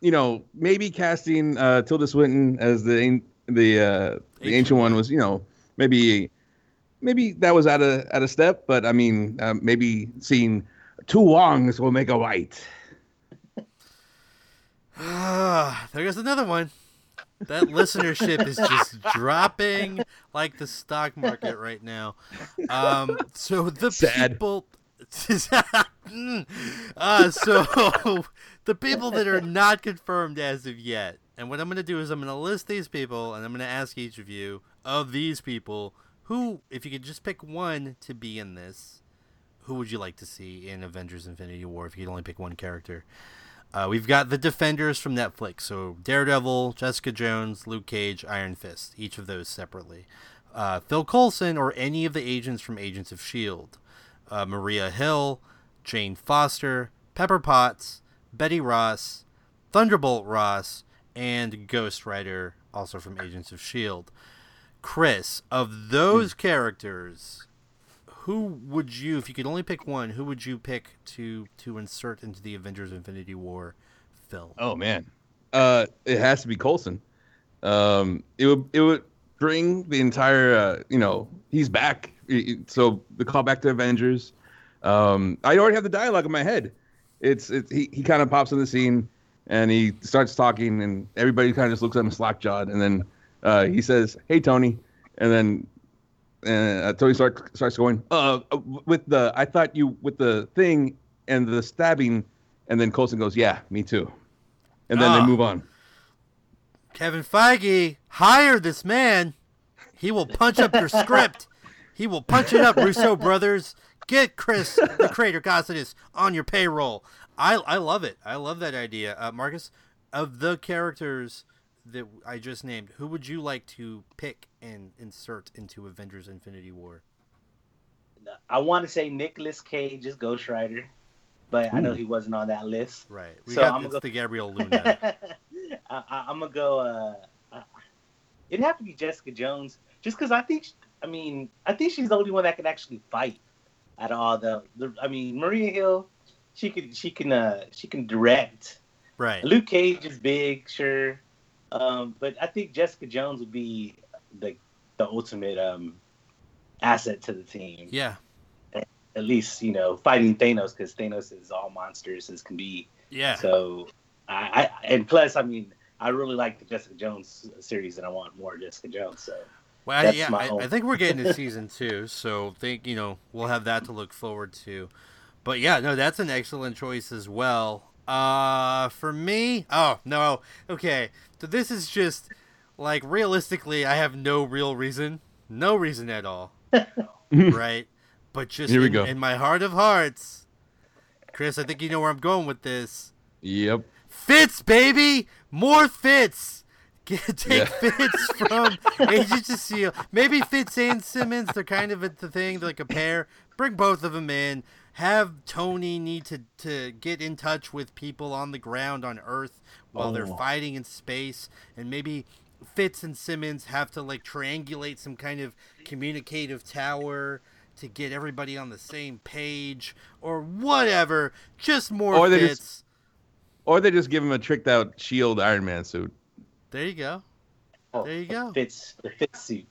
you know, maybe casting uh, Tilda Swinton as the the uh, the Ancient ancient One. was you know maybe maybe that was out of out of step, but I mean uh, maybe seeing two Wongs will make a right. Ah, there goes another one. That listenership is just [laughs] dropping like the stock market right now. Um, so the Sad. people. uh, [laughs] so the people that are not confirmed as of yet, and what I'm going to do is I'm going to list these people, and I'm going to ask each of you of these people who, if you could just pick one to be in this, who would you like to see in Avengers: Infinity War? If you could only pick one character. Uh, we've got the Defenders from Netflix, so Daredevil, Jessica Jones, Luke Cage, Iron Fist, each of those separately. Uh, Phil Coulson or any of the agents from Agents of S.H.I.E.L.D. Uh, Maria Hill, Jane Foster, Pepper Potts, Betty Ross, Thunderbolt Ross, and Ghost Rider, also from Agents of S.H.I.E.L.D. Chris, of those characters, who would you, if you could only pick one, who would you pick to to insert into the Avengers: Infinity War film? Oh man, uh, it has to be Coulson. Um, it would it would bring the entire uh, you know he's back. So the callback to Avengers. Um, I already have the dialogue in my head. It's it's he, he kind of pops in the scene and he starts talking and everybody kind of just looks at him slack jawed and then uh, he says, "Hey Tony," and then and uh, Tony starts starts going, uh, uh, with the I thought you with the thing and the stabbing, and then Coulson goes, "Yeah, me too," and then Ah. they move on. Kevin Feige, hire this man. He will punch up your script. He will punch it up, Russo brothers. Get Chris, the creator Cossidus, on your payroll. I I love it. I love that idea. Uh, Marcus, of the characters that I just named, who would you like to pick and insert into Avengers: Infinity War? I want to say Nicolas Cage is Ghost Rider, but I know he wasn't on that list. Right. We So got I'm gonna go... the Gabriel [laughs] Luna. I, I, I'm gonna go. Uh, it'd have to be Jessica Jones, just because I think. sh- I mean, I think she's the only one that can actually fight. At all the, the I mean, Maria Hill, she could, she can, uh, she can direct. right. Luke Cage is big, sure, um, but I think Jessica Jones would be the the ultimate um, asset to the team. Yeah. At least you know fighting Thanos because Thanos is all monsters as can be. Yeah. So, I, I and plus, I mean, I really like the Jessica Jones series, and I want more Jessica Jones. So, Well, I, yeah, I. I think we're getting to [laughs] season two, so think you know we'll have that to look forward to. But yeah, no, that's an excellent choice as well. Uh, for me, oh no, okay, so this is just like realistically, I have no real reason, no reason at all, [laughs] right? But just Here we in, go. in my heart of hearts, Chris, I think you know where I'm going with this. Yep. Fitz, baby, more Fitz. Get, [laughs] take Yeah. Fitz from [laughs] Agents of Seal. Maybe Fitz and Simmons. They're kind of at the thing, they're like a pair. Bring both of them in. Have Tony need to to get in touch with people on the ground on Earth while they're Oh. fighting in space, and maybe Fitz and Simmons have to like triangulate some kind of communicative tower to get everybody on the same page or whatever. Just more Or they Fitz. just- or they just give him a tricked out Shield Iron Man suit. There you go. Oh, There you the go. Fitz, the Fitz suit.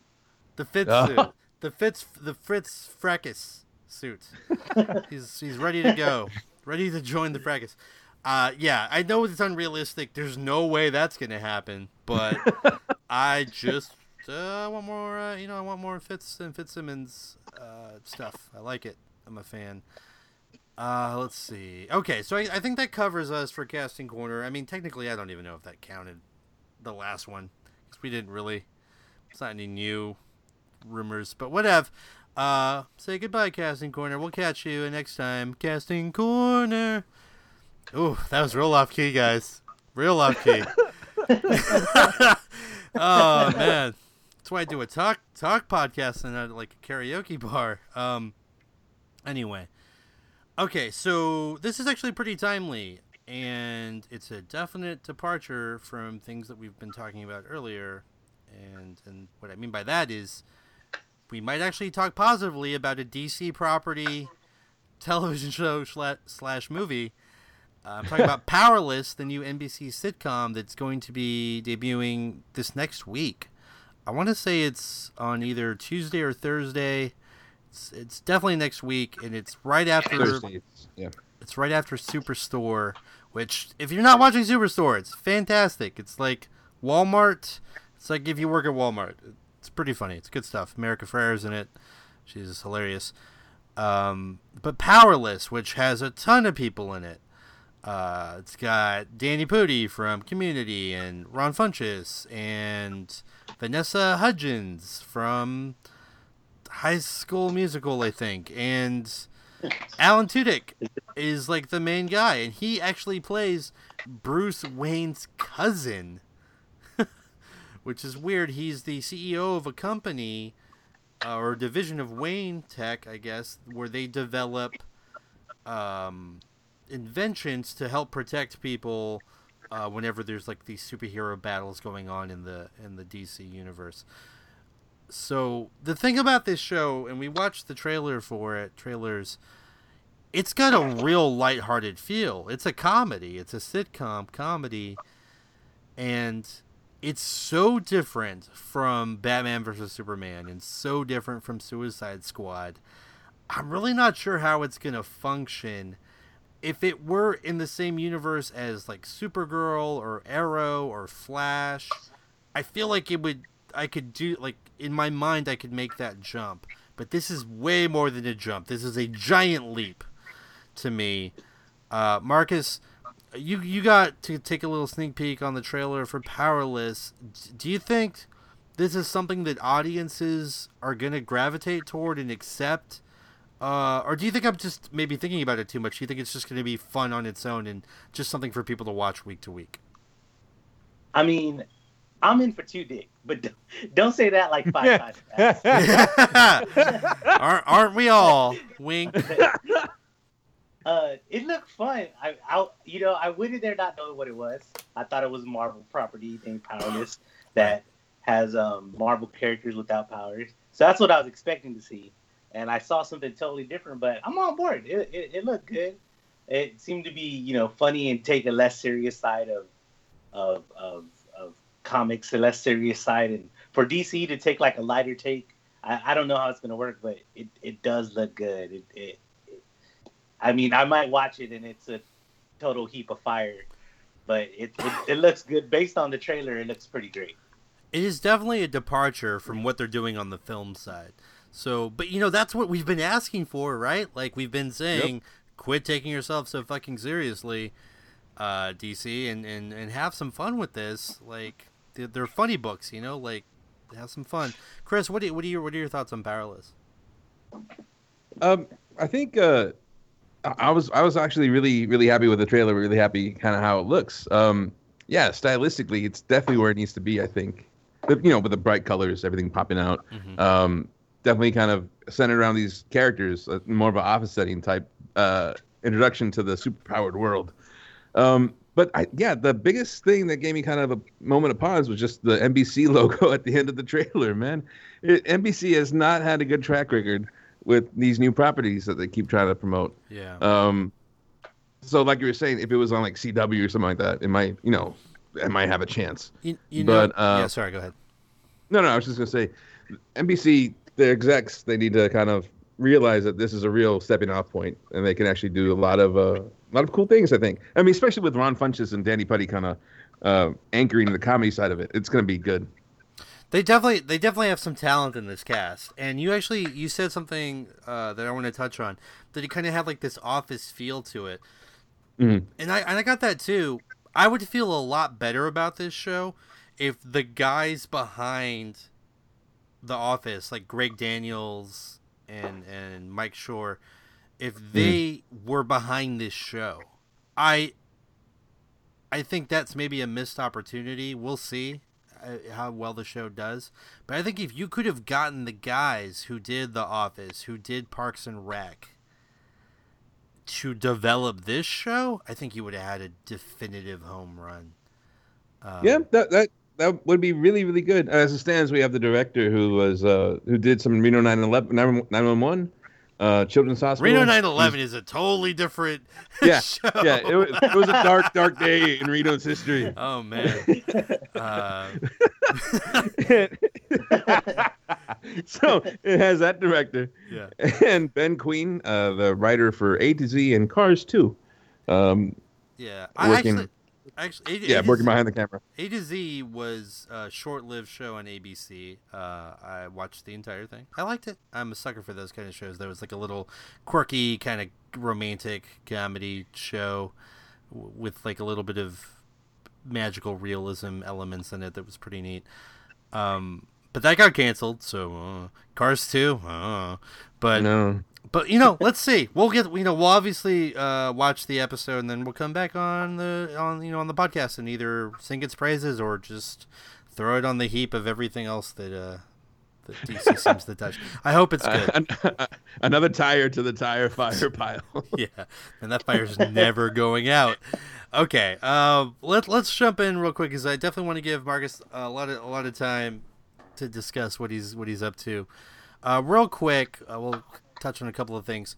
The Fitz [laughs] suit. The Fitz the Fritz Fracas suit. he's he's ready to go. Ready to join the Fracas. Uh yeah, I know it's unrealistic. There's no way that's gonna happen, but [laughs] I just uh, want more uh, you know, I want more Fitz and Fitzsimmons uh stuff. I like it. I'm a fan. Uh let's see. Okay, so I, I think that covers us for casting corner. I mean technically I don't even know if that counted the last one. Because we didn't really it's not any new rumors, but whatever. Uh, say goodbye, Casting Corner. We'll catch you next time. Casting Corner. Ooh, that was real off key, guys. Real off key. [laughs] [laughs] oh man, that's why I do a talk talk podcast and not like a karaoke bar. Um. Anyway, okay, so this is actually pretty timely, and it's a definite departure from things that we've been talking about earlier. And and what I mean by that is we might actually talk positively about a DC property television [laughs] show slash movie. Uh, I'm talking about [laughs] Powerless, the new NBC sitcom that's going to be debuting this next week. I want to say it's on either Tuesday or Thursday. It's, it's definitely next week, and it's right after Thursday. Yeah. it's right after Superstore, which if you're not watching Superstore, it's fantastic. It's like Walmart. It's like if you work at Walmart. It's pretty funny. It's good stuff. America Ferrera's in it. She's hilarious. Um, but Powerless, which has a ton of people in it. Uh, it's got Danny Pudi from Community and Ron Funches and Vanessa Hudgens from High School Musical, I think, and Alan Tudyk is like the main guy, and he actually plays Bruce Wayne's cousin, which is weird. He's the CEO of a company uh, or division of Wayne Tech, I guess, where they develop um, inventions to help protect people uh, whenever there's like these superhero battles going on in the in the DC universe. So the thing about this show, and we watched the trailer for it, trailers, it's got a real lighthearted feel. It's a comedy. It's a sitcom comedy, and it's so different from Batman versus Superman, and so different from Suicide Squad. I'm really not sure how it's gonna function. If it were in the same universe as like Supergirl or Arrow or Flash, I feel like it would. I could do like in my mind I could make that jump. But this is way more than a jump. This is a giant leap to me. Uh, Marcus, you you got to take a little sneak peek on the trailer for Powerless. Do you think this is something that audiences are gonna gravitate toward and accept? Uh, or do you think I'm just maybe thinking about it too much? Do you think it's just going to be fun on its own and just something for people to watch week to week? I mean, I'm in for two dick, but don't, don't say that like five times. [laughs] aren't, aren't we all? Wink. [laughs] Uh, it looked fun. I, I, you know, I went in there not knowing what it was. I thought it was Marvel property named Powerless that has um, Marvel characters without powers. So that's what I was expecting to see, and I saw something totally different. But I'm on board. It, it, it looked good. It seemed to be, you know, funny and take a less serious side of, of, of, of comics, a less serious side, and for DC to take like a lighter take. I, I don't know how it's gonna work, but it, it does look good. It, it I mean, I might watch it and it's a total heap of fire, but it, it, it looks good based on the trailer. It looks pretty great. It is definitely a departure from what they're doing on the film side. So, but you know, that's what we've been asking for, right? Like we've been saying, quit taking yourself so fucking seriously, uh, DC, and, and, and have some fun with this. Like they're, they're funny books, you know. Like have some fun. Chris, what do you, what are your what are your thoughts on Powerless? Um, I think uh, I was I was actually really really happy with the trailer. Really happy kind of how it looks. Um, yeah, stylistically, it's definitely where it needs to be. I think, but, you know, with the bright colors, everything popping out. Mhm. Um, definitely kind of centered around these characters, uh, more of an office setting type uh, introduction to the superpowered world. Um, but I, yeah, the biggest thing that gave me kind of a moment of pause was just the NBC [laughs] logo at the end of the trailer. Man, it, NBC has not had a good track record with these new properties that they keep trying to promote. Yeah. Um, so like you were saying, if it was on like CW or something like that, it might, you know, it might have a chance. You, you know, But, uh, yeah, sorry, go ahead. No, no, I was just gonna say, NBC, the execs, they need to kind of realize that this is a real stepping off point, and they can actually do a lot of uh, a lot of cool things. I think. I mean, especially with Ron Funches and Danny Pudi kind of uh, anchoring the comedy side of it, it's gonna be good. They definitely they definitely have some talent in this cast. And you actually you said something uh, that I want to touch on that it kind of had like this office feel to it. Mhm. And I and I got that too. I would feel a lot better about this show if the guys behind the office like Greg Daniels and and Mike Schur if they were behind this show. I I think that's maybe a missed opportunity. We'll see how well the show does. But I think if you could have gotten the guys who did The Office, who did Parks and Rec, to develop this show, I think you would have had a definitive home run. Um, yeah, that that that would be really really good. As it stands, we have the director who was uh, who did some Reno 911 911 uh, Children's Hospital. Reno 911 is a totally different [laughs] Yeah, show. Yeah, it was, it was a dark dark day in Reno's history. [laughs] Oh man. Uh, [laughs] so it has that director yeah. and Ben Queen, uh, the writer for A to Z and Cars 2. Um, Yeah. I Working- actually actually A, yeah, A working Z- behind the camera. A to Z was a short-lived show on ABC. Uh, I watched the entire thing. I liked it. I'm a sucker for those kind of shows. There was like a little quirky kind of romantic comedy show with like a little bit of magical realism elements in it that was pretty neat. Um, but that got canceled. So uh, Cars 2. Uh, but No. But you know, let's see. We'll get you know we'll obviously uh, watch the episode and then we'll come back on the on you know on the podcast and either sing its praises or just throw it on the heap of everything else that uh that DC [laughs] seems to touch. I hope it's good. Uh, another tire to the tire fire [laughs] pile. yeah, and that fire's never going out. Okay, uh, let let's jump in real quick because I definitely want to give Marcus a lot of a lot of time to discuss what he's what he's up to. Uh, real quick, uh, we'll touch on a couple of things.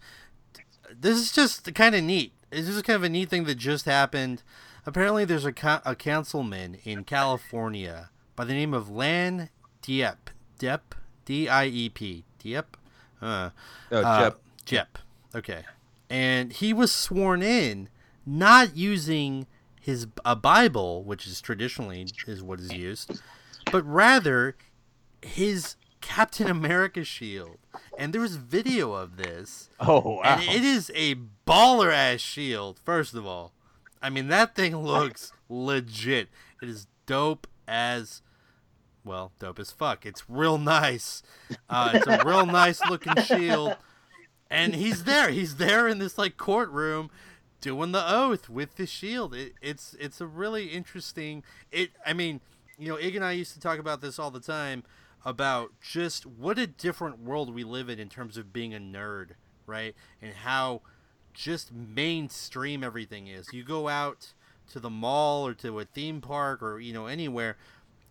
This is just kind of neat. It's just kind of a neat thing that just happened. Apparently, there's a, co- a councilman in California by the name of Lan Diep. Diep? D I E P. Diep? Uh, Oh, uh, Jep. Jep. Okay. And he was sworn in not using his a Bible, which is traditionally is what is used, but rather his Captain America shield. And there was video of this. Oh, wow. And it is a baller ass shield, first of all. I mean, that thing [laughs] looks legit. It is dope as, well, dope as fuck. It's real nice. Uh, it's a [laughs] real nice looking shield. And he's there. He's there in this, like, courtroom doing the oath with the shield. It, it's it's a really interesting. It. I mean, you know, Ig and I used to talk about this all the time about just what a different world we live in in terms of being a nerd, right? And how just mainstream everything is. You go out to the mall or to a theme park or you know anywhere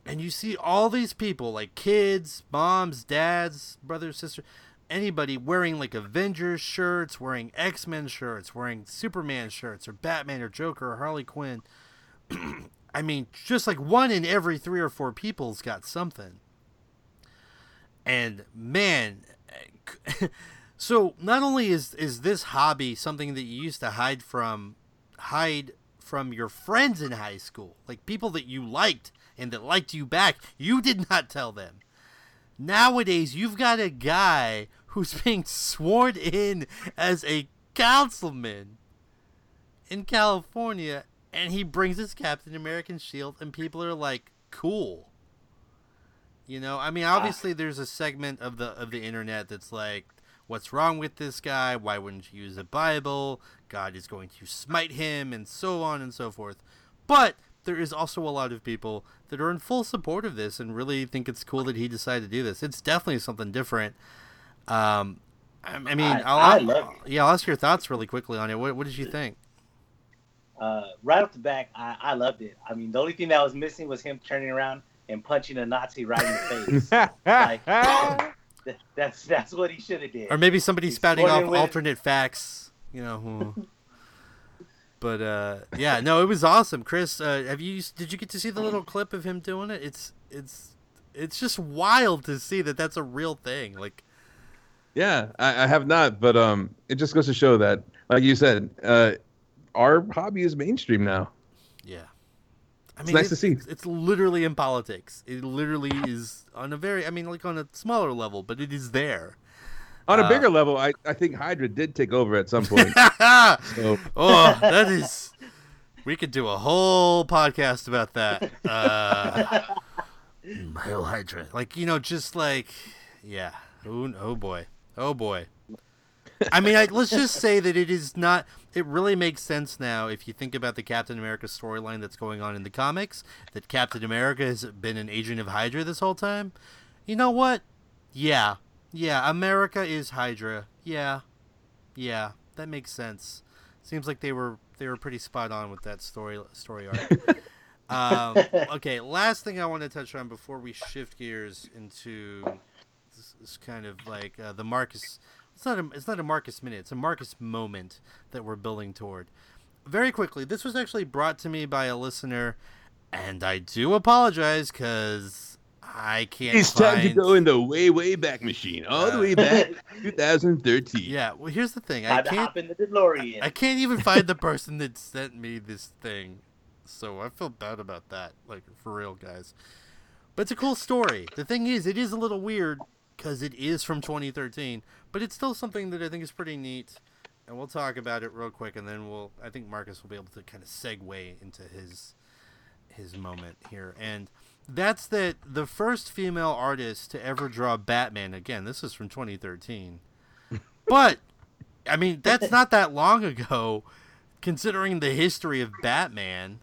and you see all these people like kids, moms, dads, brothers, sisters, anybody wearing like Avengers shirts, wearing X-Men shirts, wearing Superman shirts or Batman or Joker or Harley Quinn. [clears throat] I mean, just like one in every 3 or 4 people's got something. And man, [laughs] so not only is is this hobby something that you used to hide from hide from your friends in high school, like people that you liked and that liked you back, you did not tell them. Nowadays, you've got a guy who's [laughs] being sworn in as a councilman in California, and he brings his Captain American shield, and people are like, "Cool." You know, I mean, obviously, there's a segment of the of the internet that's like, "What's wrong with this guy? Why wouldn't you use a Bible? God is going to smite him," and so on and so forth. But there is also a lot of people that are in full support of this and really think it's cool that he decided to do this. It's definitely something different. Um, I, I mean, I- I'll, I love it. yeah, I'll ask your thoughts really quickly on it. What, what did you think? Uh, right off the back, I, I loved it. I mean, the only thing that was missing was him turning around and punching a Nazi right in the face. [laughs] like, that's that's what he should have did. Or maybe somebody He's spouting sworn off with- alternate facts. You know, But uh, yeah, no, it was awesome. Chris, uh, have you did you get to see the little clip of him doing it? It's it's it's just wild to see that that's a real thing. Like, Yeah, I, I have not, but um, it just goes to show that, like you said, uh, our hobby is mainstream now. I It's nice it- to see. It's, it's literally in politics. It literally is on a very, I mean, like on a smaller level, but it is there. On a Uh, bigger level, I, I think Hydra did take over at some point. [laughs] so [laughs] oh, that is. We could do a whole podcast about that. Uh, [laughs] Hail Hydra, like you know, just like, yeah. Oh boy, oh boy. I mean, I, let's just say that it is not. It really makes sense now if you think about the Captain America storyline that's going on in the comics. That Captain America has been an agent of Hydra this whole time. You know what? Yeah, yeah. America is Hydra. Yeah, yeah. That makes sense. Seems like they were they were pretty spot on with that story story arc. [laughs] um, okay, last thing I want to touch on before we shift gears into this, this kind of like uh, the Marcus. It's not a it's not a Marcus minute. It's a Marcus moment that we're building toward. Very quickly, this was actually brought to me by a listener, and I do apologize because I can't. it's time to go in the way, way back machine, all the way uh, back [laughs] 2013. Yeah, well, here's the thing. I Had to can't. hop in the DeLorean. I can't even find the person that sent me this thing, so I feel bad about that. Like for real, guys. But it's a cool story. The thing is, it is a little weird because it is from 2013, but it's still something that I think is pretty neat. And we'll talk about it real quick, and then we'll. I think Marcus will be able to kind of segue into his his moment here, and that's that the first female artist to ever draw Batman. Again, this is from 2013, [laughs] but I mean that's not that long ago, considering the history of Batman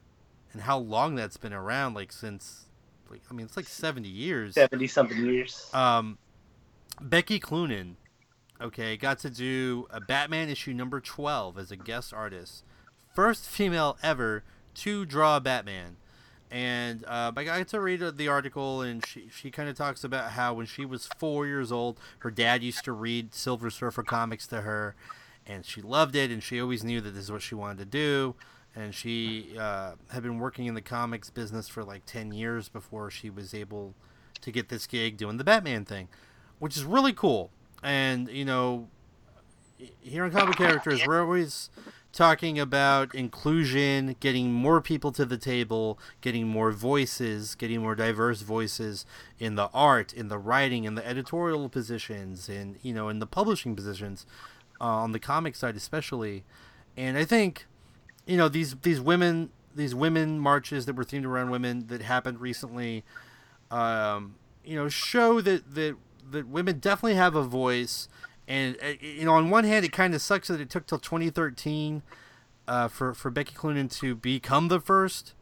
and how long that's been around. Like since, like I mean, it's like 70 years. Seventy something years. Um, Becky Cloonan, okay, got to do a Batman issue number 12 as a guest artist. First female ever to draw Batman. And uh, I got to read the article, and she, she kind of talks about how when she was four years old, her dad used to read Silver Surfer comics to her, and she loved it, and she always knew that this is what she wanted to do. And she uh, had been working in the comics business for like 10 years before she was able to get this gig doing the Batman thing, which is really cool. And, you know, here on Comic Characters, we're always talking about inclusion, getting more people to the table, getting more voices, getting more diverse voices in the art, in the writing, in the editorial positions, and you know, in the publishing positions, uh, on the comic side especially. And I think, you know, these these women these women marches that were themed around women that happened recently, um, you know, show that that that women definitely have a voice. And uh, you know, on one hand, it kind of sucks that it took till 2013 uh, for for Becky Cloonan to become the first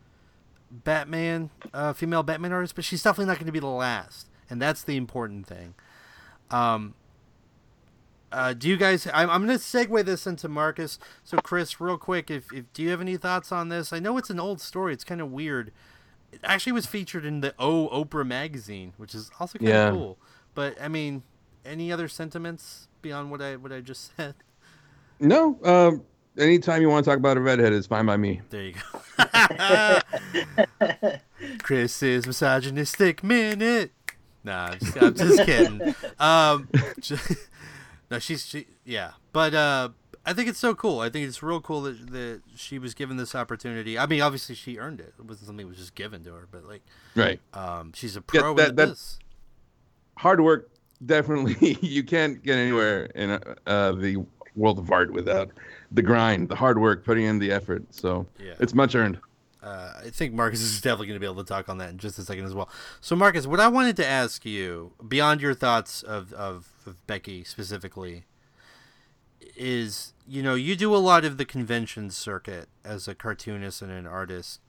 Batman uh, female Batman artist, but she's definitely not going to be the last, and that's the important thing. Um, uh, do you guys? I'm, I'm going to segue this into Marcus. So, Chris, real quick, if, if do you have any thoughts on this? I know it's an old story. It's kind of weird. It actually was featured in the O Oprah magazine, which is also kind of Yeah. cool. But I mean, any other sentiments beyond what I what I just [laughs] said? No, um, anytime you want to talk about a redhead, it's fine by me. There you go. [laughs] Chris's misogynistic minute. Nah, I'm just, I'm just kidding. Um, ju- [laughs] no, she's she, yeah, but uh, I think it's so cool. I think it's real cool that, that she was given this opportunity. I mean, obviously she earned it. It wasn't something that was just given to her, but like, Right. um, she's a Yeah, pro that- in that- this. Hard work, definitely. [laughs] you can't get anywhere in uh, uh, the world of art without the grind, the hard work, putting in the effort. So Yeah. it's much earned. uh, I think Marcus is definitely going to be able to talk on that in just a second as well. So, Marcus, what I wanted to ask you, beyond your thoughts of, of, of Becky specifically, is you know, you do a lot of the convention circuit as a cartoonist and an artist.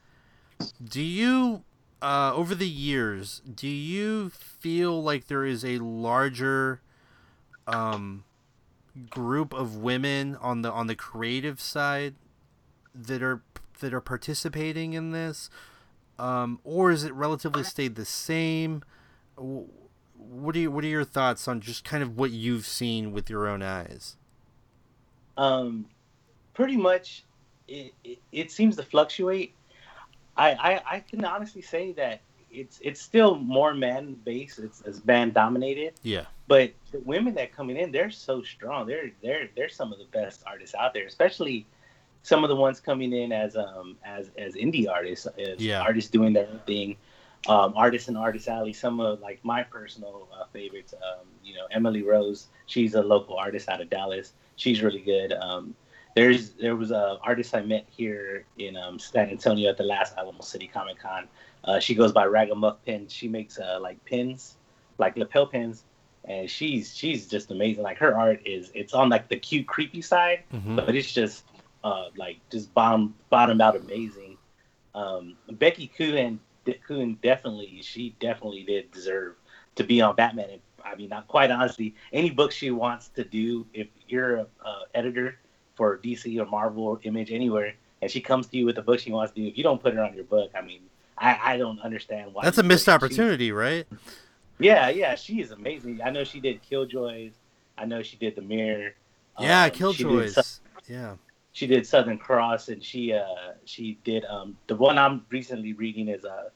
Do you, uh, over the years, do you feel like there is a larger um, group of women on the on the creative side that are that are participating in this, um, or is it relatively stayed the same? What are you, what are your thoughts on just kind of what you've seen with your own eyes? um, pretty much it, it, it seems to fluctuate. I, I I can honestly say that it's it's still more man based. It's, it's man dominated. Yeah. But the women that coming in, they're so strong. They're they're they're some of the best artists out there, especially some of the ones coming in as um as as indie artists, as Yeah. artists doing their own thing. Um, artists and artist alley. Some of like my personal uh, favorites. Um, you know, Emily Rose. She's a local artist out of Dallas. She's really good. Um, there's there was a artist I met here in um, San Antonio at the last Alamo City Comic Con. Uh, she goes by Ragamuff Pin. She makes uh, like pins, like lapel pins, and she's she's just amazing. Like her art is it's on like the cute creepy side, Mhm. but it's just uh, like just bottom bottomed out amazing. Um, Becky Coon Coon definitely she definitely did deserve to be on Batman. And I mean, not quite honestly, any book she wants to do, if you're a uh, editor for DC or Marvel or Image anywhere, and she comes to you with a book she wants to do, if you don't put her on your book, I mean, I, I don't understand why. That's a missed would. She- opportunity, right? yeah, yeah, she is amazing. I know she did Killjoys. I know she did The Mirror. Yeah, Um, she Killjoys. Yeah. she did Southern Cross, and she uh she did um the one I'm recently reading is uh,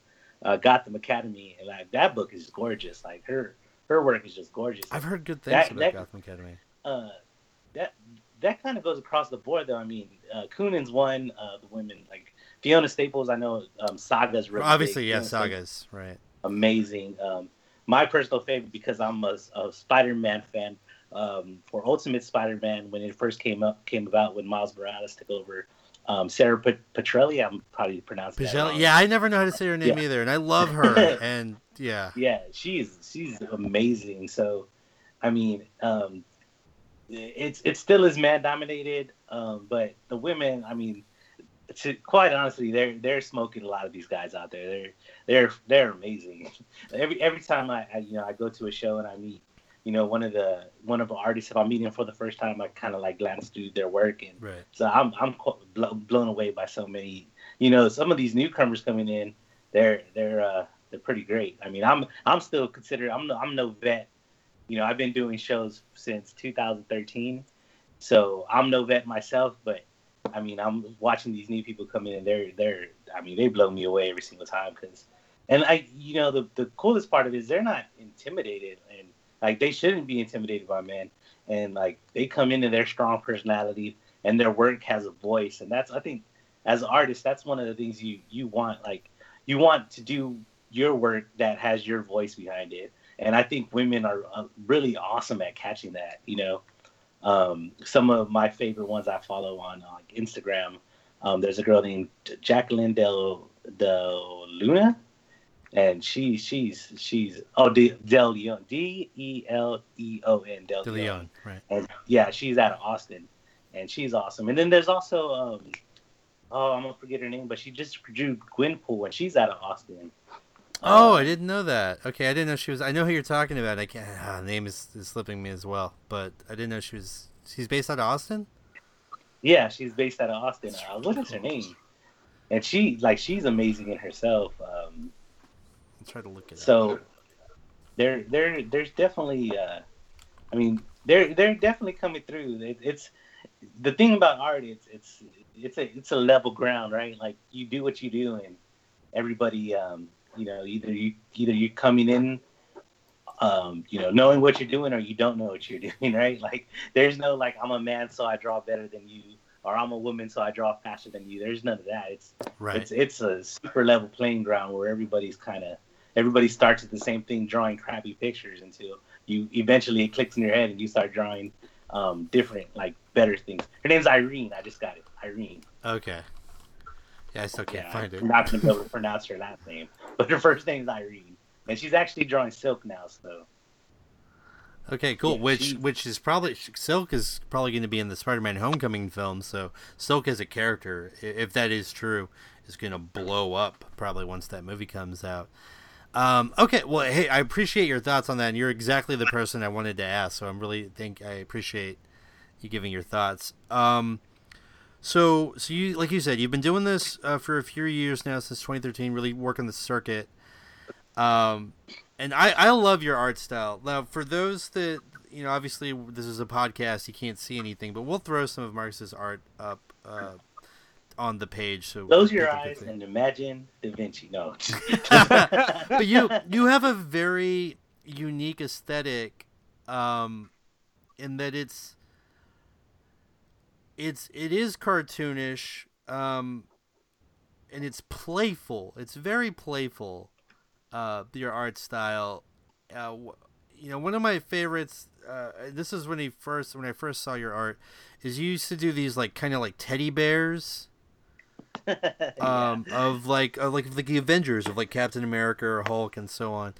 uh Gotham Academy, and like that book is gorgeous. Like her her work is just gorgeous. I've heard good things That- about that- Gotham Academy. uh that kind of goes across the board though. I mean, uh Coonan's one, uh the women like Fiona Staples. I know um Saga's really Obviously, big. yeah, Fiona Staples, sagas, right? amazing. Um, my personal favorite because I'm a, a Spider-Man fan. Um, for Ultimate Spider-Man, when it first came up, came about when Miles Morales took over. Um, Sarah Pat- Petrelli, I'm probably pronouncing that wrong. yeah, I never know how to say her name Yeah. either, and I love her. [laughs] and yeah, yeah, she's she's amazing. So, I mean, um, it's it still is man dominated, um, but the women, I mean, to quite honestly, they're they're smoking a lot of these guys out there. They're they're they're amazing. [laughs] Every every time I, I you know I go to a show and I meet you know one of the one of the artists if I'm meeting for the first time, I kind of like glance through their work and right. so I'm I'm blown away by so many. You know, some of these newcomers coming in, they're they're uh, they're pretty great. I mean, I'm I'm still considered I'm no, I'm no vet. You know, I've been doing shows since 2013, so I'm no vet myself. But I mean, I'm watching these new people come in, and they're they're I mean, they blow me away every single time because. And I, you know, the the coolest part of it is they're not intimidated, and like they shouldn't be intimidated by men and like they come into their strong personality and their work has a voice and that's i think as an artist that's one of the things you you want like you want to do your work that has your voice behind it and i think women are uh, really awesome at catching that you know um, some of my favorite ones i follow on uh, like instagram um, there's a girl named jacqueline del del luna and she she's she's oh De, del leon d e l e o n del De leon Leon, right? and yeah, she's out of Austin, and she's awesome. And then there's also um, oh, I'm gonna forget her name, but she just drew Gwenpool, and she's out of Austin. Oh, I didn't know that. Okay, I didn't know she was. I know who you're talking about. I can't. [sighs] Ah, name is, is slipping me as well, but I didn't know she was. She's based out of Austin. yeah, she's based out of Austin. What is her name? And she like she's amazing in herself. Um, Let's try to look it up. so there there there's definitely uh, I mean they're they're definitely coming through. It, it's the thing about art. It's it's it's a it's a level ground, right? Like you do what you do, and everybody, um, you know, either you either you're coming in, um, you know, knowing what you're doing, or you don't know what you're [laughs] doing, right? Like there's no like I'm a man, so I draw better than you, or I'm a woman, so I draw faster than you. There's none of that. It's right. it's it's a super level playing ground where everybody's kind of everybody starts at the same thing, drawing crappy pictures until you eventually it clicks in your head and you start drawing um, different, like better things. Her name's Irene. I just got it, Irene. Okay. Yeah, I still can't Yeah, find it. I'm not gonna be able to [laughs] pronounce her last name, but her first name's Irene, and she's actually drawing Silk now. So Okay, cool. Yeah, which she- which is probably Silk is probably going to be in the Spider-Man Homecoming film. So Silk as a character, if that is true, is going to blow up probably once that movie comes out. Um, okay, well, hey, I appreciate your thoughts on that. And you're exactly the person I wanted to ask, so I'm really think I appreciate you giving your thoughts. Um, so, so you like you said, you've been doing this uh, for a few years now since 2013, really working the circuit. Um, and I, I love your art style. Now, for those that you know, obviously this is a podcast, you can't see anything, but we'll throw some of Marcus's art up uh, on the page. So Close your eyes and imagine Da Vinci. No. [laughs] [laughs] but you you have a very unique aesthetic um in that it's it's it is cartoonish um and it's playful it's very playful uh your art style uh you know one of my favorites uh this is when he first when i first saw your art is you used to do these like kind of like teddy bears [laughs] um, of like of like like the Avengers of like Captain America or Hulk and so on.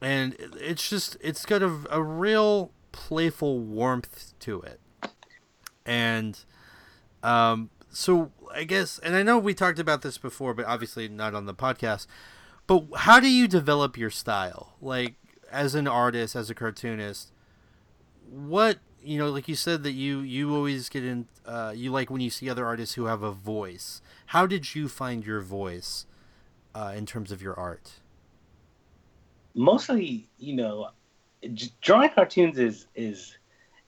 And it's just it's got a, a real playful warmth to it. And um so I guess and I know we talked about this before but obviously not on the podcast. But how do you develop your style? Like as an artist, as a cartoonist, what you know like you said that you you always get in uh, you like when you see other artists who have a voice how did you find your voice uh, in terms of your art Mostly, you know, drawing cartoons is is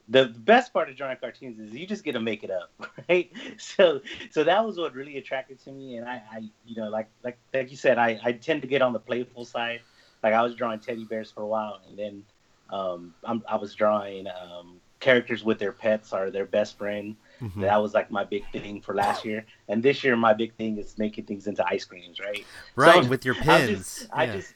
the best part of drawing cartoons is you just get to make it up, [laughs] right? So so that was what really attracted to me, and I, I you know like like like you said, I I tend to get on the playful side. Like I was drawing teddy bears for a while, and then um, I'm, I was drawing um, characters with their pets or their best friend. Mm-hmm. That was like my big thing for last year, and this year my big thing is making things into ice creams, right? right So, with your I pins just, I just,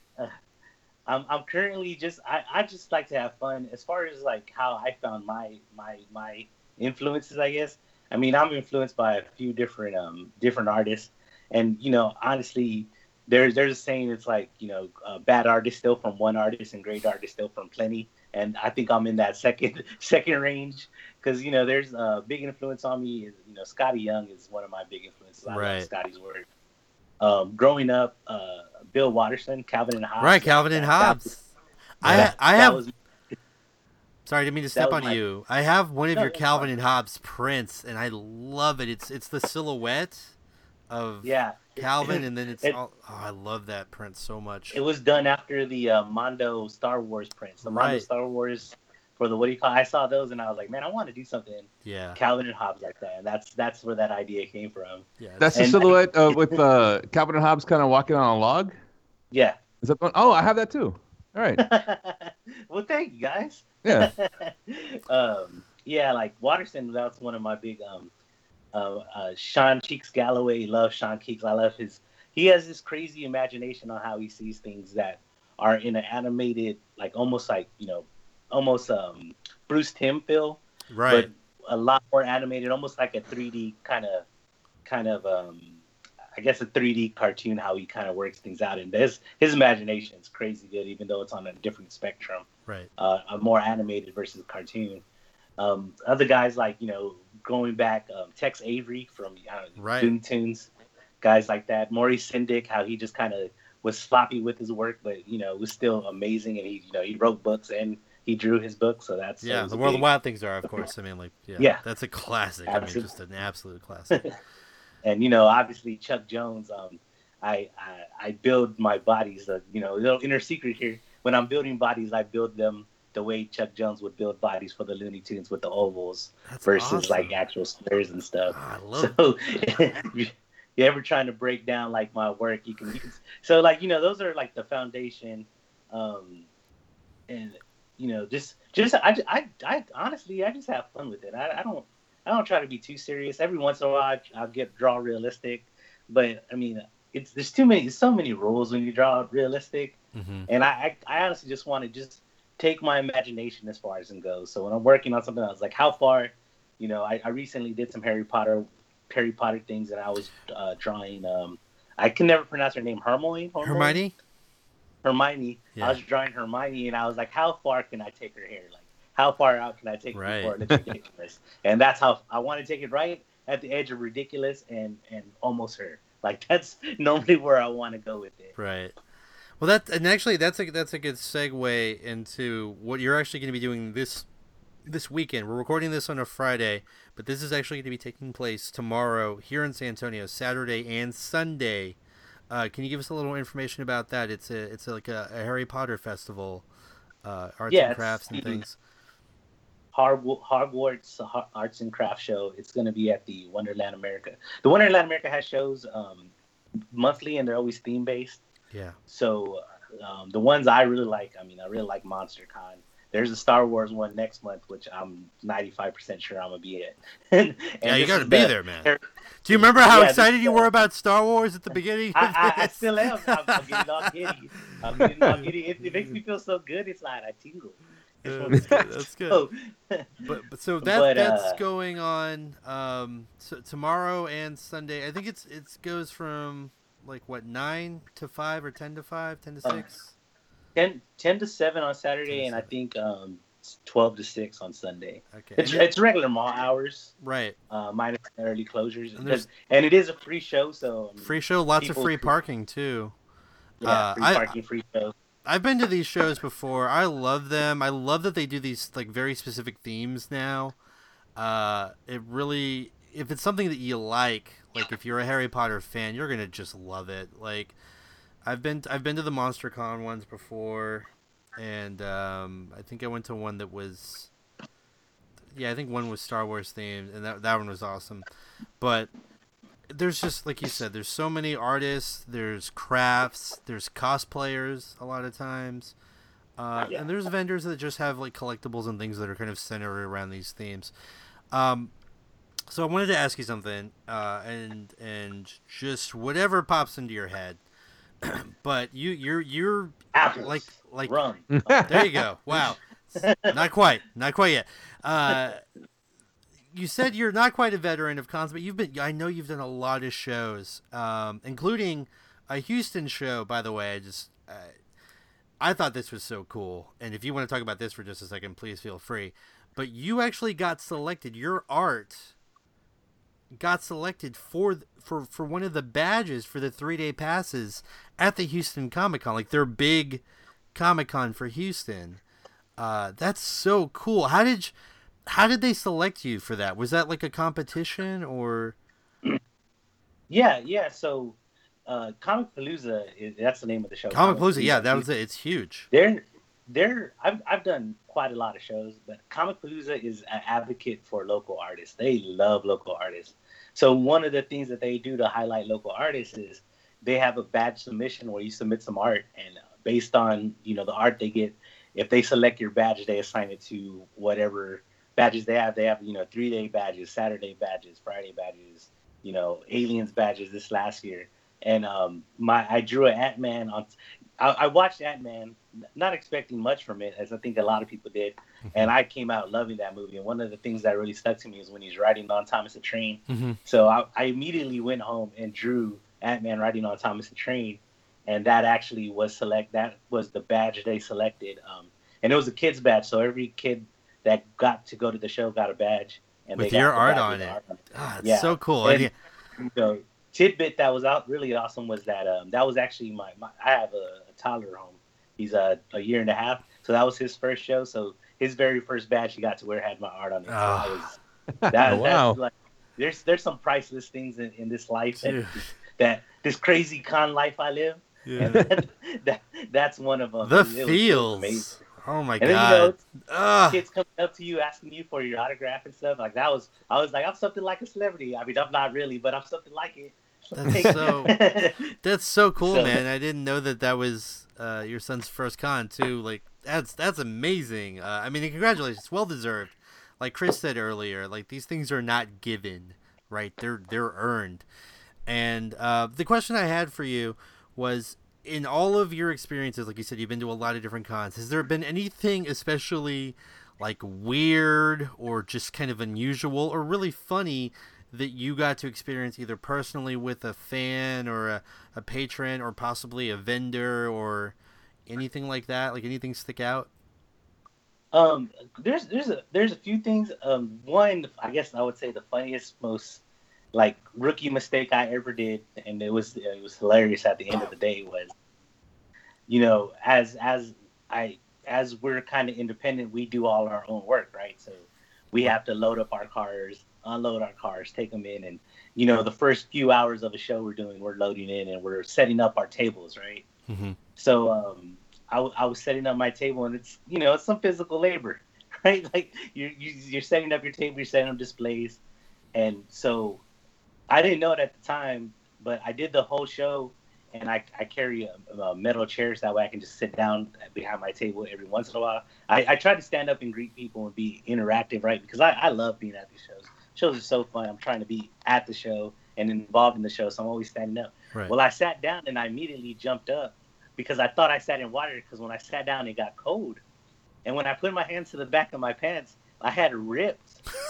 I'm, I'm currently just, I, I just like to have fun. As far as like how I found my, my, my influences, I guess. I mean, I'm influenced by a few different, um, different artists, and you know, honestly, there's, there's a saying. It's like, you know, uh, bad artists still from one artist, and great artists still from plenty. And I think I'm in that second, [laughs] second range because you know, there's a big influence on me. Is you know, Skottie Young is one of my big influences. I Right. love Skottie's work um, growing up, uh, Bill Watterson, Calvin and Hobbes. right calvin and hobbes was- i i have was- sorry i didn't mean to step on my- you i have one of No, your calvin and hobbes prints and i love it it's it's the silhouette of yeah. calvin [laughs] and then it's It- all oh i love that print so much It was done after the uh, Mondo Star Wars prints. The Mondo Right. Star Wars for the what do you call? I saw those and I was like, man, I want to do something yeah Calvin and Hobbes like that. And that's that's where that idea came from. yeah That's the And- silhouette uh, with uh, Calvin and Hobbes kind of walking on a log. Yeah. Is that the one? Oh, I have that too. All right. [laughs] well, thank you guys. Yeah. [laughs] um, yeah, like Watterson, that's one of my big. Um, uh, uh, Sean Cheeks Galloway, love Sean Cheeks. I love his. He has this crazy imagination on how he sees things that are in an animated, like almost like you know, almost um Bruce Timm feel, right but a lot more animated, almost like a 3D kind of, kind of um, I guess a 3D cartoon. How he kind of works things out, and his his imagination is crazy good, even though it's on a different spectrum right uh, a more animated versus cartoon. Um, other guys like you know going back, um, Tex Avery from I don't know, Right. Tunes, guys like that. Maurice Sendak, how he just kind of was sloppy with his work, but you know was still amazing, and he you know he wrote books and he drew his book, so that's yeah the world of wild things are of course i mean like yeah, Yeah. that's a classic i mean just an absolute [laughs] classic and you know obviously Chuck Jones. Um, I, I I build my bodies. Uh, you know, little inner secret here. When I'm building bodies, I build them the way Chuck Jones would build bodies for the Looney Tunes with the ovals. That's versus awesome. like actual squares and stuff. Ah, I love So [laughs] you ever trying to break down like my work, you can, you can so like you know those are like the foundation, um, and you know just just I, I, I honestly I just have fun with it. I, I don't I don't try to be too serious. Every once in a while I, I'll get draw realistic, but I mean it's there's too many so many rules when you draw realistic. hmm And I, I, I honestly just want to just take my imagination as far as it goes. So when I'm working on something, I was like, how far? You know, I, I recently did some Harry Potter, Harry Potter things, and I was uh, drawing. Um, I can never pronounce her name. Hermione. hermione Hermione. Yeah. I was drawing Hermione, and I was like, how far can I take her hair? Like, how far out can I take Right. it before ridiculous? [laughs] and that's how I want to take it right at the edge of ridiculous and and almost her. Like that's [laughs] normally where I want to go with it. Right. Well, that and actually that's a that's a good segue into what you're actually going to be doing this this weekend. We're recording this on a Friday, but this is actually going to be taking place tomorrow here in San Antonio, Saturday and Sunday. Uh, can you give us a little information about that? It's a it's like a, a Harry Potter festival, uh, arts Yeah, and crafts and things. Hogw- Hogwarts Arts and Crafts show. It's going to be at the Wonderland America. The Wonderland America has shows um, monthly, and they're always theme based. Yeah. So um, the ones I really like, I mean, I really like MonsterCon. There's a Star Wars one next month, which I'm 95% sure I'm gonna be at. [laughs] and Yeah, you got to be the- there, man. Do you remember how Yeah, excited you were about Star Wars at the beginning? I, I, I still am. I'm, I'm getting all giddy. I'm getting all giddy. It, it makes me feel so good. It's like I tingle. That's good. [laughs] That's good. So, But, but so that But, that's uh, going on um so tomorrow and Sunday. I think it's it goes from like what nine to five or ten to five, ten to Uh, six. 10, 10 to 7 on Saturday, and I think um, 12 to 6 on Sunday. Okay, It's, it's regular mall hours, right. uh, minus early closures. And And it is a free show, so. I mean, Free show, lots of free parking too. Yeah, uh, free I- parking, free show. I've been to these shows before. I love them. I love that they do these like very specific themes now. Uh, it really, if it's something that you like, like if you're a Harry Potter fan, you're gonna just love it. Like, I've been I've been to the MonsterCon ones before, and um, I think I went to one that was, yeah, I think one was Star Wars themed, and that that one was awesome. But there's just like you said, there's so many artists, there's crafts, there's cosplayers a lot of times. Uh. And there's vendors that just have like collectibles and things that are kind of centered around these themes. Um, so I wanted to ask you something, uh, and and just whatever pops into your head. [clears throat] but you you're you're Apples, like like rum. [laughs] there you go. Wow. not quite. Not quite yet. Uh, you said you're not quite a veteran of cons, but you've been. I know you've done a lot of shows, um, including a Houston show. By the way, I just. Uh, I thought this was so cool, and if you want to talk about this for just a second, please feel free. But you actually got selected. Your art got selected for for for one of the badges for the three day passes at the Houston Comic Con, like their big Comic Con for Houston. Uh, that's so cool. How did you, how did they select you for that? Was that like a competition or? Yeah, yeah. So, uh, Comicpalooza, is, that's the name of the show. Comicpalooza, yeah, that was it. It's huge. They're they're I've I've done quite a lot of shows, but Comicpalooza is an advocate for local artists. They love local artists. So one of the things that they do to highlight local artists is they have a badge submission where you submit some art, and uh, based on you know the art they get, if they select your badge, they assign it to whatever badges they have. They have you know three day badges, Saturday badges, Friday badges, you know aliens badges this last year. And um, my I drew an Ant Man on. I, I watched Ant Man, not expecting much from it, as I think a lot of people did, and I came out loving that movie. And one of the things that really stuck to me is when he's riding on Thomas the Train. Mm-hmm. So I, I immediately went home and drew Ant Man riding on Thomas the Train, and that actually was select. That was the badge they selected, um, and it was a kid's badge. So every kid that got to go to the show got a badge, and With your art on with the it. art on Ah, it's Yeah. so cool. And- And you know, tidbit that was out really awesome was that um, that was actually my, my I have a, a toddler home. He's a, a year and a half, so that was his first show. So his very first badge he got to wear had my art on it. So Ah. I was, that, Oh, [laughs] wow. that's like there's there's some priceless things in, in this life that, Dude. That this crazy con life I live. yeah. [laughs] That, that that's one of them. the It was- it was feels. Oh my And then you know, god. Kids coming up to you asking you for your autograph and stuff like that was I was like I'm something like a celebrity. I mean I'm not really, but I'm something like it. That's so- [laughs] That's so cool, So- man. I didn't know that that was uh, your son's first con too. Like that's that's amazing. Uh, I mean, congratulations, well deserved. Like Chris said earlier, like these things are not given, right? They're they're earned. And uh, the question I had for you was, in all of your experiences, like you said, you've been to a lot of different cons. Has there been anything especially like weird or just kind of unusual or really funny that you got to experience either personally with a fan or a, a patron or possibly a vendor or anything like that? Like anything stick out? Um, there's there's a there's a few things. Um, one, I guess I would say the funniest, most like rookie mistake I ever did, and it was it was hilarious at the end of the day was, you know, as as I as we're kind of independent, we do all our own work, right? So we have to load up our cars, unload our cars, take them in, and you know, the first few hours of a show we're doing, we're loading in and we're setting up our tables, right? Mm-hmm. So um, I was setting up my table, and it's you know it's some physical labor, [laughs] right? Like you're you, you're setting up your table, you're setting up displays, and so I didn't know it at the time, but I did the whole show, and I I carry a, a metal chairs that way I can just sit down behind my table every once in a while. I, I try to stand up and greet people and be interactive, right? Because I, I love being at these shows. Shows are so fun. I'm trying to be at the show and involved in the show, so I'm always standing up. Right. Well, I sat down and I immediately jumped up because I thought I sat in water because when I sat down it got cold. And when I put my hands to the back of my pants, I had ripped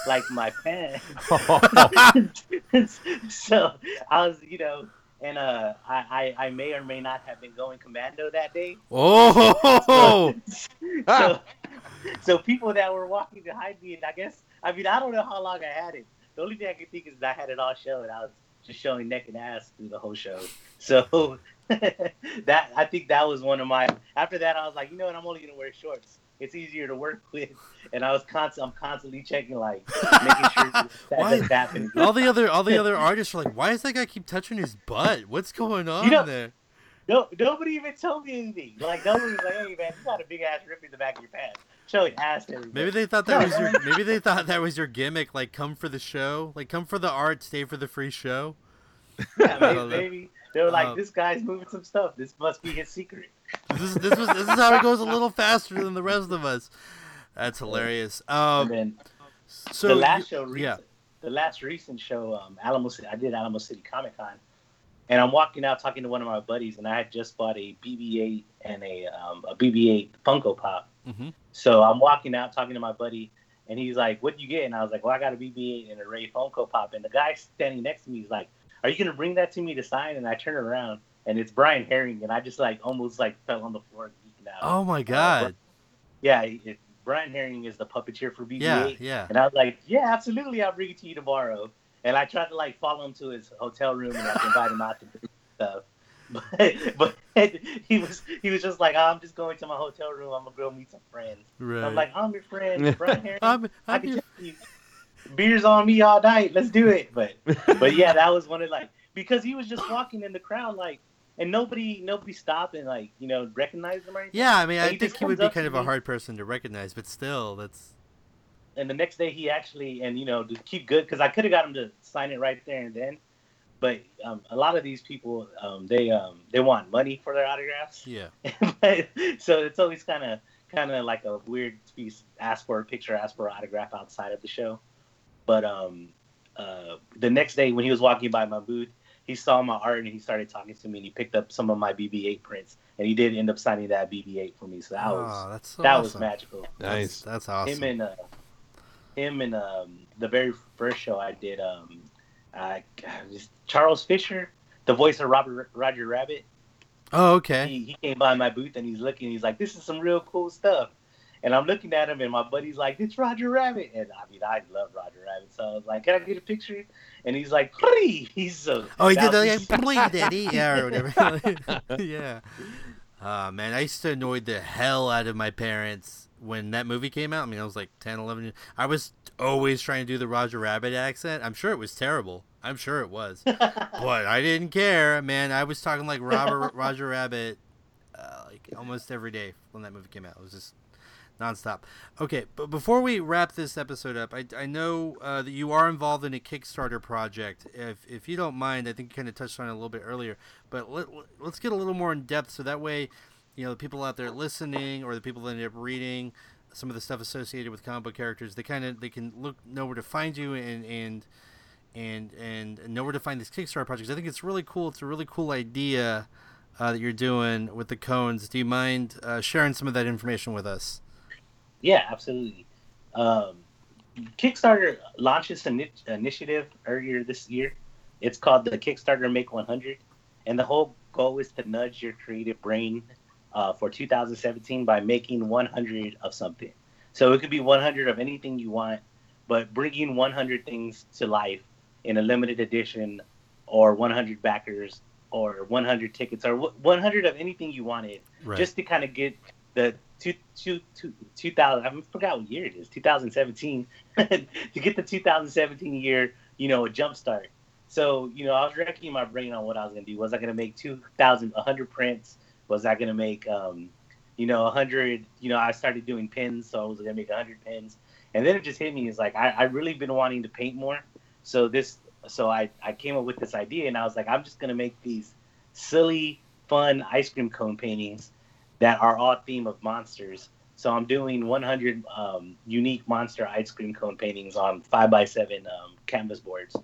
like my pants. [laughs] [laughs] so I was, you know, and uh, I, I, I may or may not have been going commando that day. Oh, [laughs] so, so people that were walking behind me, and I guess, I mean, I don't know how long I had it. The only thing I can think is that I had it all showing. I was just showing neck and ass through the whole show. So that I think that was one of my. After that, I was like, you know what? I'm only gonna wear shorts. It's easier to work [laughs] with, and I was constant. I'm constantly checking, like [laughs] making sure that Why? doesn't happen. [laughs] all the other all the other artists are like, why does that guy keep touching his butt? What's going on You know- there? No, nobody even told me anything. Like nobody was like, "Hey man, you got a big ass rip in the back of your pants." Showing ass everybody. Maybe they thought that was your maybe they thought that was your gimmick. Like, come for the show, like come for the art, stay for the free show. yeah, maybe, maybe they were like, Um, "This guy's moving some stuff. This must be his secret." This is this was this is how it goes a little faster than the rest of us. That's hilarious. Um, then so the last show, recent, yeah, the last recent show, um, Alamo City, I did Alamo City Comic Con, and I'm walking out talking to one of my buddies, and I had just bought a BB-8 and a um, a BB-8 Funko Pop. Mhm. So I'm walking out talking to my buddy, and he's like, "What'd you get?" And I was like, "Well, I got a BB-8 and a Rey Funko Pop." And the guy standing next to me is like, "Are you gonna bring that to me to sign?" And I turn around, and it's Brian Herring, and I just like almost like fell on the floor geeking out. Oh my uh, god. Yeah, it, Brian Herring is the puppeteer for BB-8. Yeah, yeah. And I was like, yeah, absolutely, I'll bring it to you tomorrow. And I tried to like follow him to his hotel room and like invite him out to do stuff. [laughs] But but [laughs] he was he was just like, oh, I'm just going to my hotel room. I'm gonna go meet some friends. Right. I'm like, I'm your friend, [laughs] Brian Herring. I'm, I I'm can your- you, beers on me all night. Let's do it. But but yeah, that was one of like because he was just walking in the crowd like, and nobody nobody stopped and like you know recognized him or anything. yeah, I mean, And I think he would be kind of a me. hard person to recognize, but still, that's and the next day he actually and you know to keep good because I could have got him to sign it right there and then, but um, a lot of these people um, they um, they want money for their autographs, yeah. [laughs] so it's always kind of kind of like a weird piece. Ask for a picture, ask for an autograph outside of the show, but um, uh, the next day when he was walking by my booth, he saw my art and he started talking to me and he picked up some of my BB-8 prints and he did end up signing that BB-8 for me. So that was oh, that's so that was magical Nice. That's, that's awesome. him and uh, him and um, the very first show I did, um, I, just Charles Fleischer, the voice of Robert Roger Rabbit. oh, okay. He, he came by my booth and he's looking. He's like, "This is some real cool stuff." And I'm looking at him, and my buddy's like, "It's Roger Rabbit," and I mean, I love Roger Rabbit, so I was like, "Can I get a picture?" And he's like, "Please." He's so. Oh, he did like, [laughs] daddy, yeah, or whatever. [laughs] yeah. Uh, man, I used to annoy the hell out of my parents when that movie came out. I mean, I was like 10, 11 years. I was always trying to do the Roger Rabbit accent. I'm sure it was terrible. I'm sure it was. [laughs] but I didn't care, man. I was talking like Robert Roger Rabbit uh, like almost every day when that movie came out. It was just nonstop. Okay, but before we wrap this episode up, I, I know uh, that you are involved in a Kickstarter project. If if you don't mind, I think you kind of touched on it a little bit earlier, but let, let's get a little more in depth so that way, you know, the people out there listening or the people that end up reading some of the stuff associated with comic book characters, they kind of they can look know where to find you and and and and know where to find these Kickstarter projects. I think it's really cool. It's a really cool idea uh, that you're doing with the cones. Do you mind uh, sharing some of that information with us? Yeah, absolutely. Um, Kickstarter launched this ini- initiative earlier this year. It's called the Kickstarter Make 100, and the whole goal is to nudge your creative brain uh, for 2017 by making 100 of something. So it could be 100 of anything you want, but bringing 100 things to life in a limited edition, or 100 backers, or 100 tickets, or 100 of anything you wanted Right. just to kind of get the two, two, two, 2000 I forgot what year it is 2017 [laughs] to get the 2017 year you know a jump start so you know I was wrecking my brain on what I was gonna do was I gonna make 2,000 100 prints was I gonna make um you know, 100. You know, I started doing pins, so I was gonna make 100 pins, and then it just hit me. is like I I really been wanting to paint more, so this so I I came up with this idea, and I was like, I'm just gonna make these silly, fun ice cream cone paintings that are all theme of monsters. So I'm doing 100 um, unique monster ice cream cone paintings on five by seven um, canvas boards,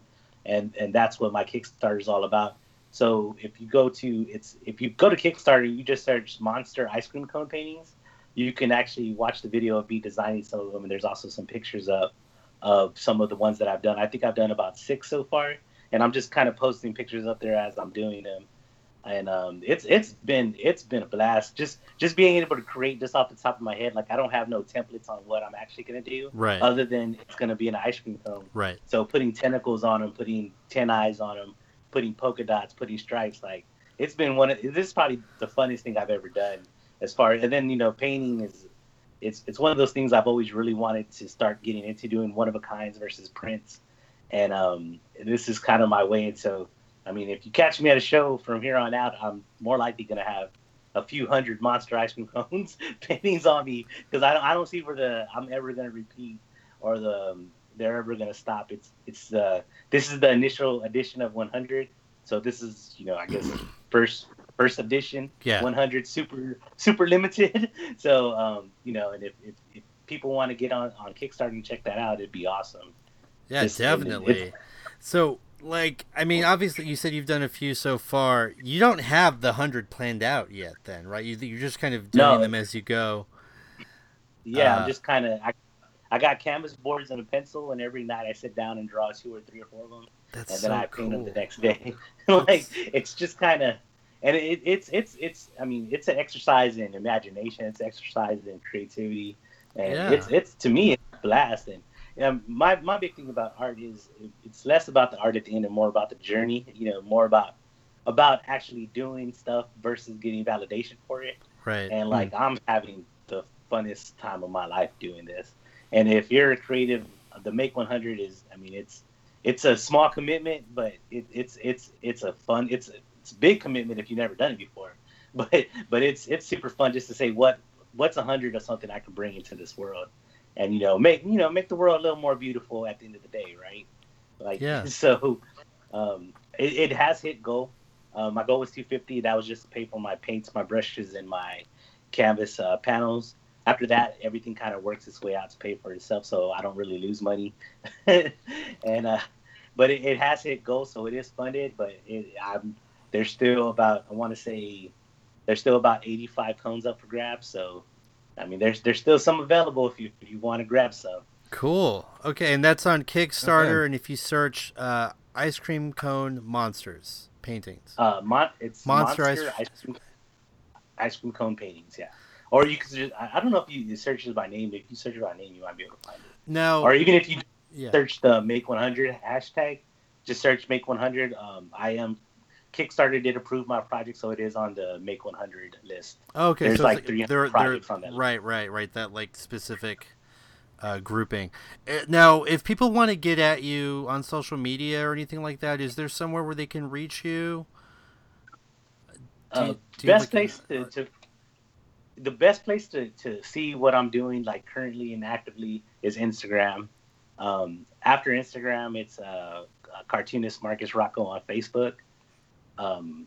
and and that's what my Kickstarter is all about. So if you go to it's if you go to Kickstarter, you just search monster ice cream cone paintings. You can actually watch the video of me designing some of them, and there's also some pictures up of some of the ones that I've done. I think I've done about six so far, and I'm just kind of posting pictures up there as I'm doing them and um, it's it's been it's been a blast. Just just being able to create this off the top of my head like i don't have no templates on what i'm actually going to do right. other than it's going to be an ice cream cone. Right. So putting tentacles on them putting 10 eyes on them putting polka dots putting stripes like it's been one of this is probably the funnest thing i've ever done as far and then you know painting is it's it's one of those things i've always really wanted to start getting into doing one of a kinds versus prints. And um, this is kind of my way so I mean, if you catch me at a show from here on out, I'm more likely going to have a few hundred monster ice cream cones [laughs] paintings on me because I don't, I don't see where the I'm ever going to repeat or the um, they're ever going to stop. It's it's uh, this is the initial edition of 100, so this is you know I guess [clears throat] first first edition yeah 100 super super limited. [laughs] So um, you know, and if, if, if people want to get on on Kickstarter and check that out, it'd be awesome. Yeah, This- definitely. So, like, I mean, obviously, you said you've done a few so far. You don't have the hundred planned out yet, then, right? You, you're just kind of doing No. them as you go. Yeah, Uh, I'm just kind of I, I got canvas boards and a pencil, and every night I sit down and draw two or three or four of them, That's and so then I cool. paint them the next day. [laughs] like it's just kind of, and it, it's it's it's I mean it's an exercise in imagination, it's an exercise in creativity, and Yeah. it's it's to me it's a blast. And know, my my big thing about art is it's less about the art at the end and more about the journey. You know, more about about actually doing stuff versus getting validation for it Right. and like hmm. I'm having the funnest time of my life doing this. And if you're a creative, the Make 100 is, I mean, it's it's a small commitment, but it, it's it's it's a fun, it's it's a big commitment if you've never done it before. [laughs] But but it's it's super fun just to say what what's a hundred of something I can bring into this world, and you know make you know make the world a little more beautiful at the end of the day, right? Like Yeah. [laughs] So um, it, it has hit goal. Uh, my goal was 250. That was just to pay for my paints, my brushes, and my canvas uh, panels. After that, everything kind of works its way out to pay for itself, so I don't really lose money. [laughs] and uh, but it, it has hit goal, so it is funded. But it, I'm there's still about I want to say there's still about 85 cones up for grabs. So I mean, there's there's still some available if you if you want to grab some. Cool. Okay, and that's on Kickstarter. Okay. And if you search uh, "ice cream cone monsters" paintings, Uh, mon- it's Monster monster, ice- ice, cream, ice cream cone paintings, yeah. Or you could just, I don't know if you search it by name, but if you search it by name, you might be able to find it. now, Or even if you yeah, search the Make 100 hashtag, just search Make 100. Um, I am Kickstarter did approve my project, so it is on the Make 100 list. okay, there's so like it's 300 they're, they're, projects on that list. right, right, right. That like specific uh, grouping. Uh, Now, if people want to get at you on social media or anything like that, is there somewhere where they can reach you? Do Uh, do best place to, to the best place to, to see what I'm doing like currently and actively is Instagram. Um, after Instagram, it's uh, uh, cartoonist Marcus Rocco on Facebook. Um,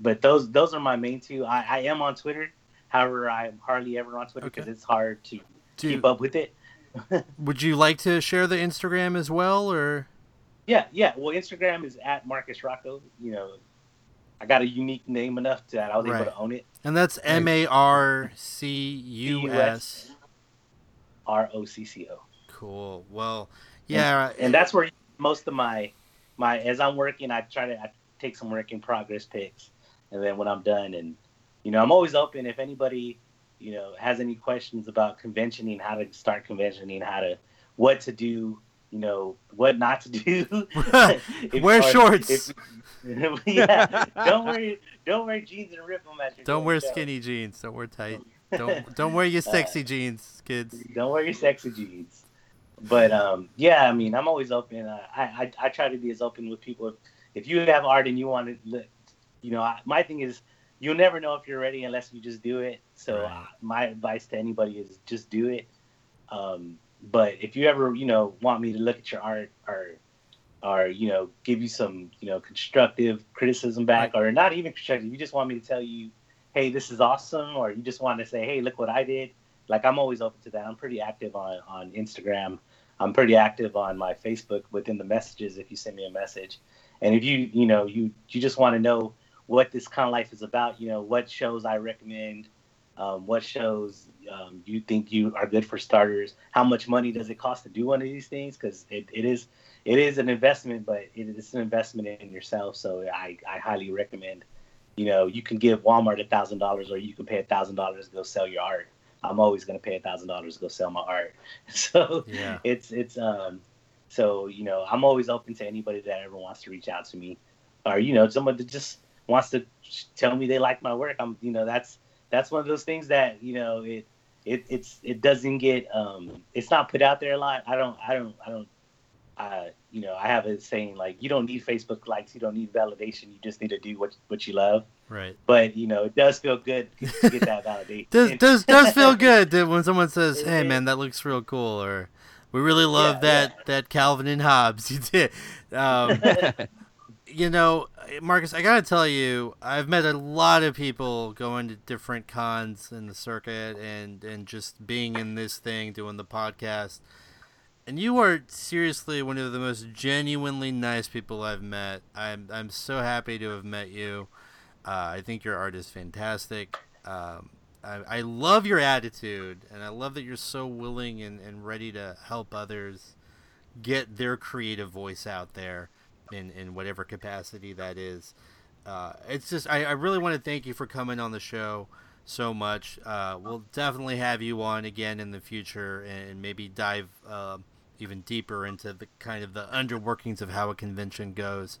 but those those are my main two. I, I am on Twitter. However, I'm hardly ever on Twitter Okay. because it's hard to Do- keep up with it. [laughs] Would you like to share the Instagram as well, or Yeah, yeah. Well, Instagram is at Marcus Rocco. You know, I got a unique name enough that I was Right. able to own it. and that's M A R C U S. R O C C O. Cool. Well, yeah, and that's where most of my my as I'm working, I try to I take some work in progress pics, and then when I'm done, and you know, I'm always open if anybody you know has any questions about conventioning, how to start conventioning, how to what to do, you know, what not to do. [laughs] If- Wear shorts. if- [laughs] yeah, don't wear don't wear jeans and rip them at your don't wear show. skinny jeans. Don't wear tight. [laughs] Don't don't wear your sexy jeans, kids. Don't wear your sexy jeans. But um, yeah, I mean, I'm always open. Uh, I, I I try to be as open with people. If, you have art and you want to, you know, I, my thing is, you'll never know if you're ready unless you just do it. So Right. my advice to anybody is just do it. Um, but if you ever, you know, want me to look at your art or, or you know, give you some, you know, constructive criticism back, or not even constructive, you just want me to tell you, hey, this is awesome, or you just want to say, hey, look what I did. Like I'm always open to that. I'm pretty active on on Instagram. I'm pretty active on my Facebook within the messages if you send me a message. And if you, you know, you you just want to know what this kind of life is about, you know, what shows I recommend, um, what shows um, you think you are good for starters, how much money does it cost to do one of these things? Because it, it is it is an investment, but it is an investment in yourself. So I, I highly recommend, you know, you can give Walmart a thousand dollars or you can pay a thousand dollars to go sell your art. I'm always going to pay a thousand dollars to go sell my art. [laughs] So Yeah. it's it's um so you know i'm always open to anybody that ever wants to reach out to me or you know someone that just wants to tell me they like my work. I'm you know that's that's one of those things that you know it it it's it doesn't get um it's not put out there a lot. I don't i don't i don't uh you know i have a saying like you don't need facebook likes you don't need validation you just need to do what what you love. Right. but you know it does feel good to get that [laughs] validation. Does does does feel [laughs] good when someone says, "Hey, man, that looks real cool," or "We really love Yeah, that yeah. that Calvin and Hobbes [laughs] you did." Um, [laughs] you know, Marcus, I gotta tell you, I've met a lot of people going to different cons in the circuit and and just being in this thing, doing the podcast. And you are seriously one of the most genuinely nice people I've met. I'm I'm so happy to have met you. Uh, I think your art is fantastic. Um, I, I love your attitude, and I love that you're so willing and, and ready to help others get their creative voice out there in, in whatever capacity that is. Uh, it's just, I, I really want to thank you for coming on the show so much. Uh, we'll definitely have you on again in the future and maybe dive uh, even deeper into the kind of the underworkings of how a convention goes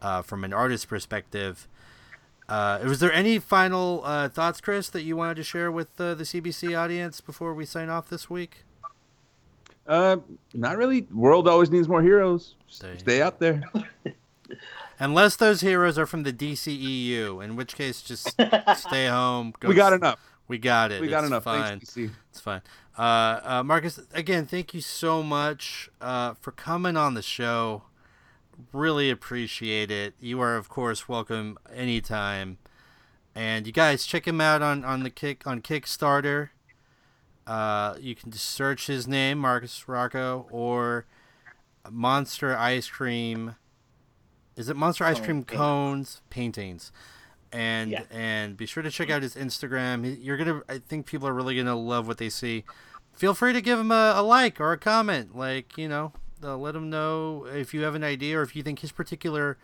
uh, from an artist perspective. Uh, was there any final uh, thoughts, Chris, that you wanted to share with uh, the CBC audience before we sign off this week? Uh, not really. World always needs more heroes. Stay. Stay out there. [laughs] Unless those heroes are from the DCEU, in which case just [laughs] stay home. Go we got enough. We got it. We got It's enough. Fine. Thanks, DC. It's fine. Uh, uh, Marcus, again, thank you so much uh, for coming on the show. Really appreciate it. You are, of course, welcome anytime. And you guys check him out on, on the kick on Kickstarter. Uh, you can just search his name, Marcus Rocco, or Monster Ice Cream. Is it Monster Ice Cream. Cones Paintings? And Yeah. and be sure to check out his Instagram. You're gonna, I think people are really gonna love what they see. Feel free to give him a, a like or a comment. Like you know, uh, let him know if you have an idea or if you think his particular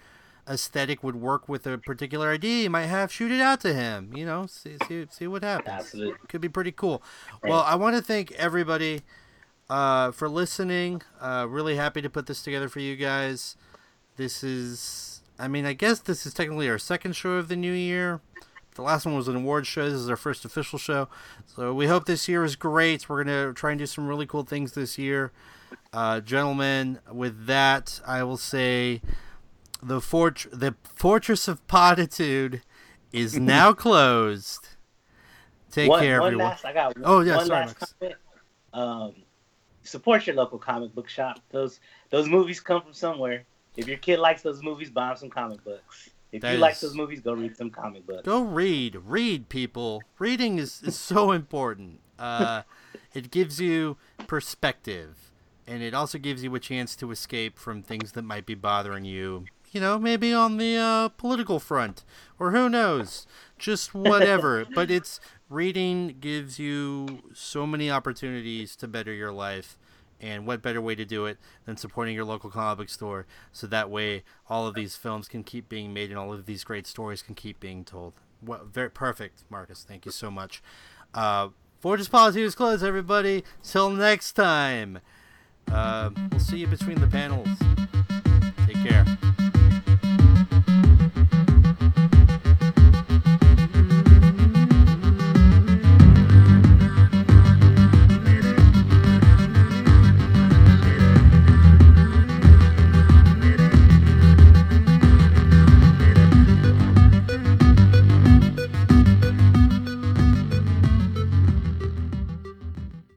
aesthetic would work with a particular idea. You might have shoot it out to him. You know, see see see what happens Absolutely. could be pretty cool. Well, I want to thank everybody uh, for listening. Uh, really happy to put this together for you guys. This is, I mean, I guess this is technically our second show of the new year. The last one was an award show. This is our first official show. So we hope this year is great. We're going to try and do some really cool things this year. Uh, gentlemen, with that, I will say the fort- the Fortress of Potitude is [laughs] now closed. Take one, care, one everyone. Last, I got one, Oh, yeah, one sorry, last Max. comment. Um, support your local comic book shop. Those those movies come from somewhere. If your kid likes those movies, buy him some comic books. If That you like those movies, go read some comic books. Go read. Read, people. Reading is, is so important. Uh, [laughs] it gives you perspective, and it also gives you a chance to escape from things that might be bothering you. You know, maybe on the uh, political front, or who knows, just [laughs] whatever. but it's reading gives you so many opportunities to better your life. And what better way to do it than supporting your local comic book store so that way all of these films can keep being made and all of these great stories can keep being told. Well, very perfect, Marcus. Thank you so much. Uh, Fortress Policy is closed, everybody. Till next time. Uh, we'll see you between the panels. Take care.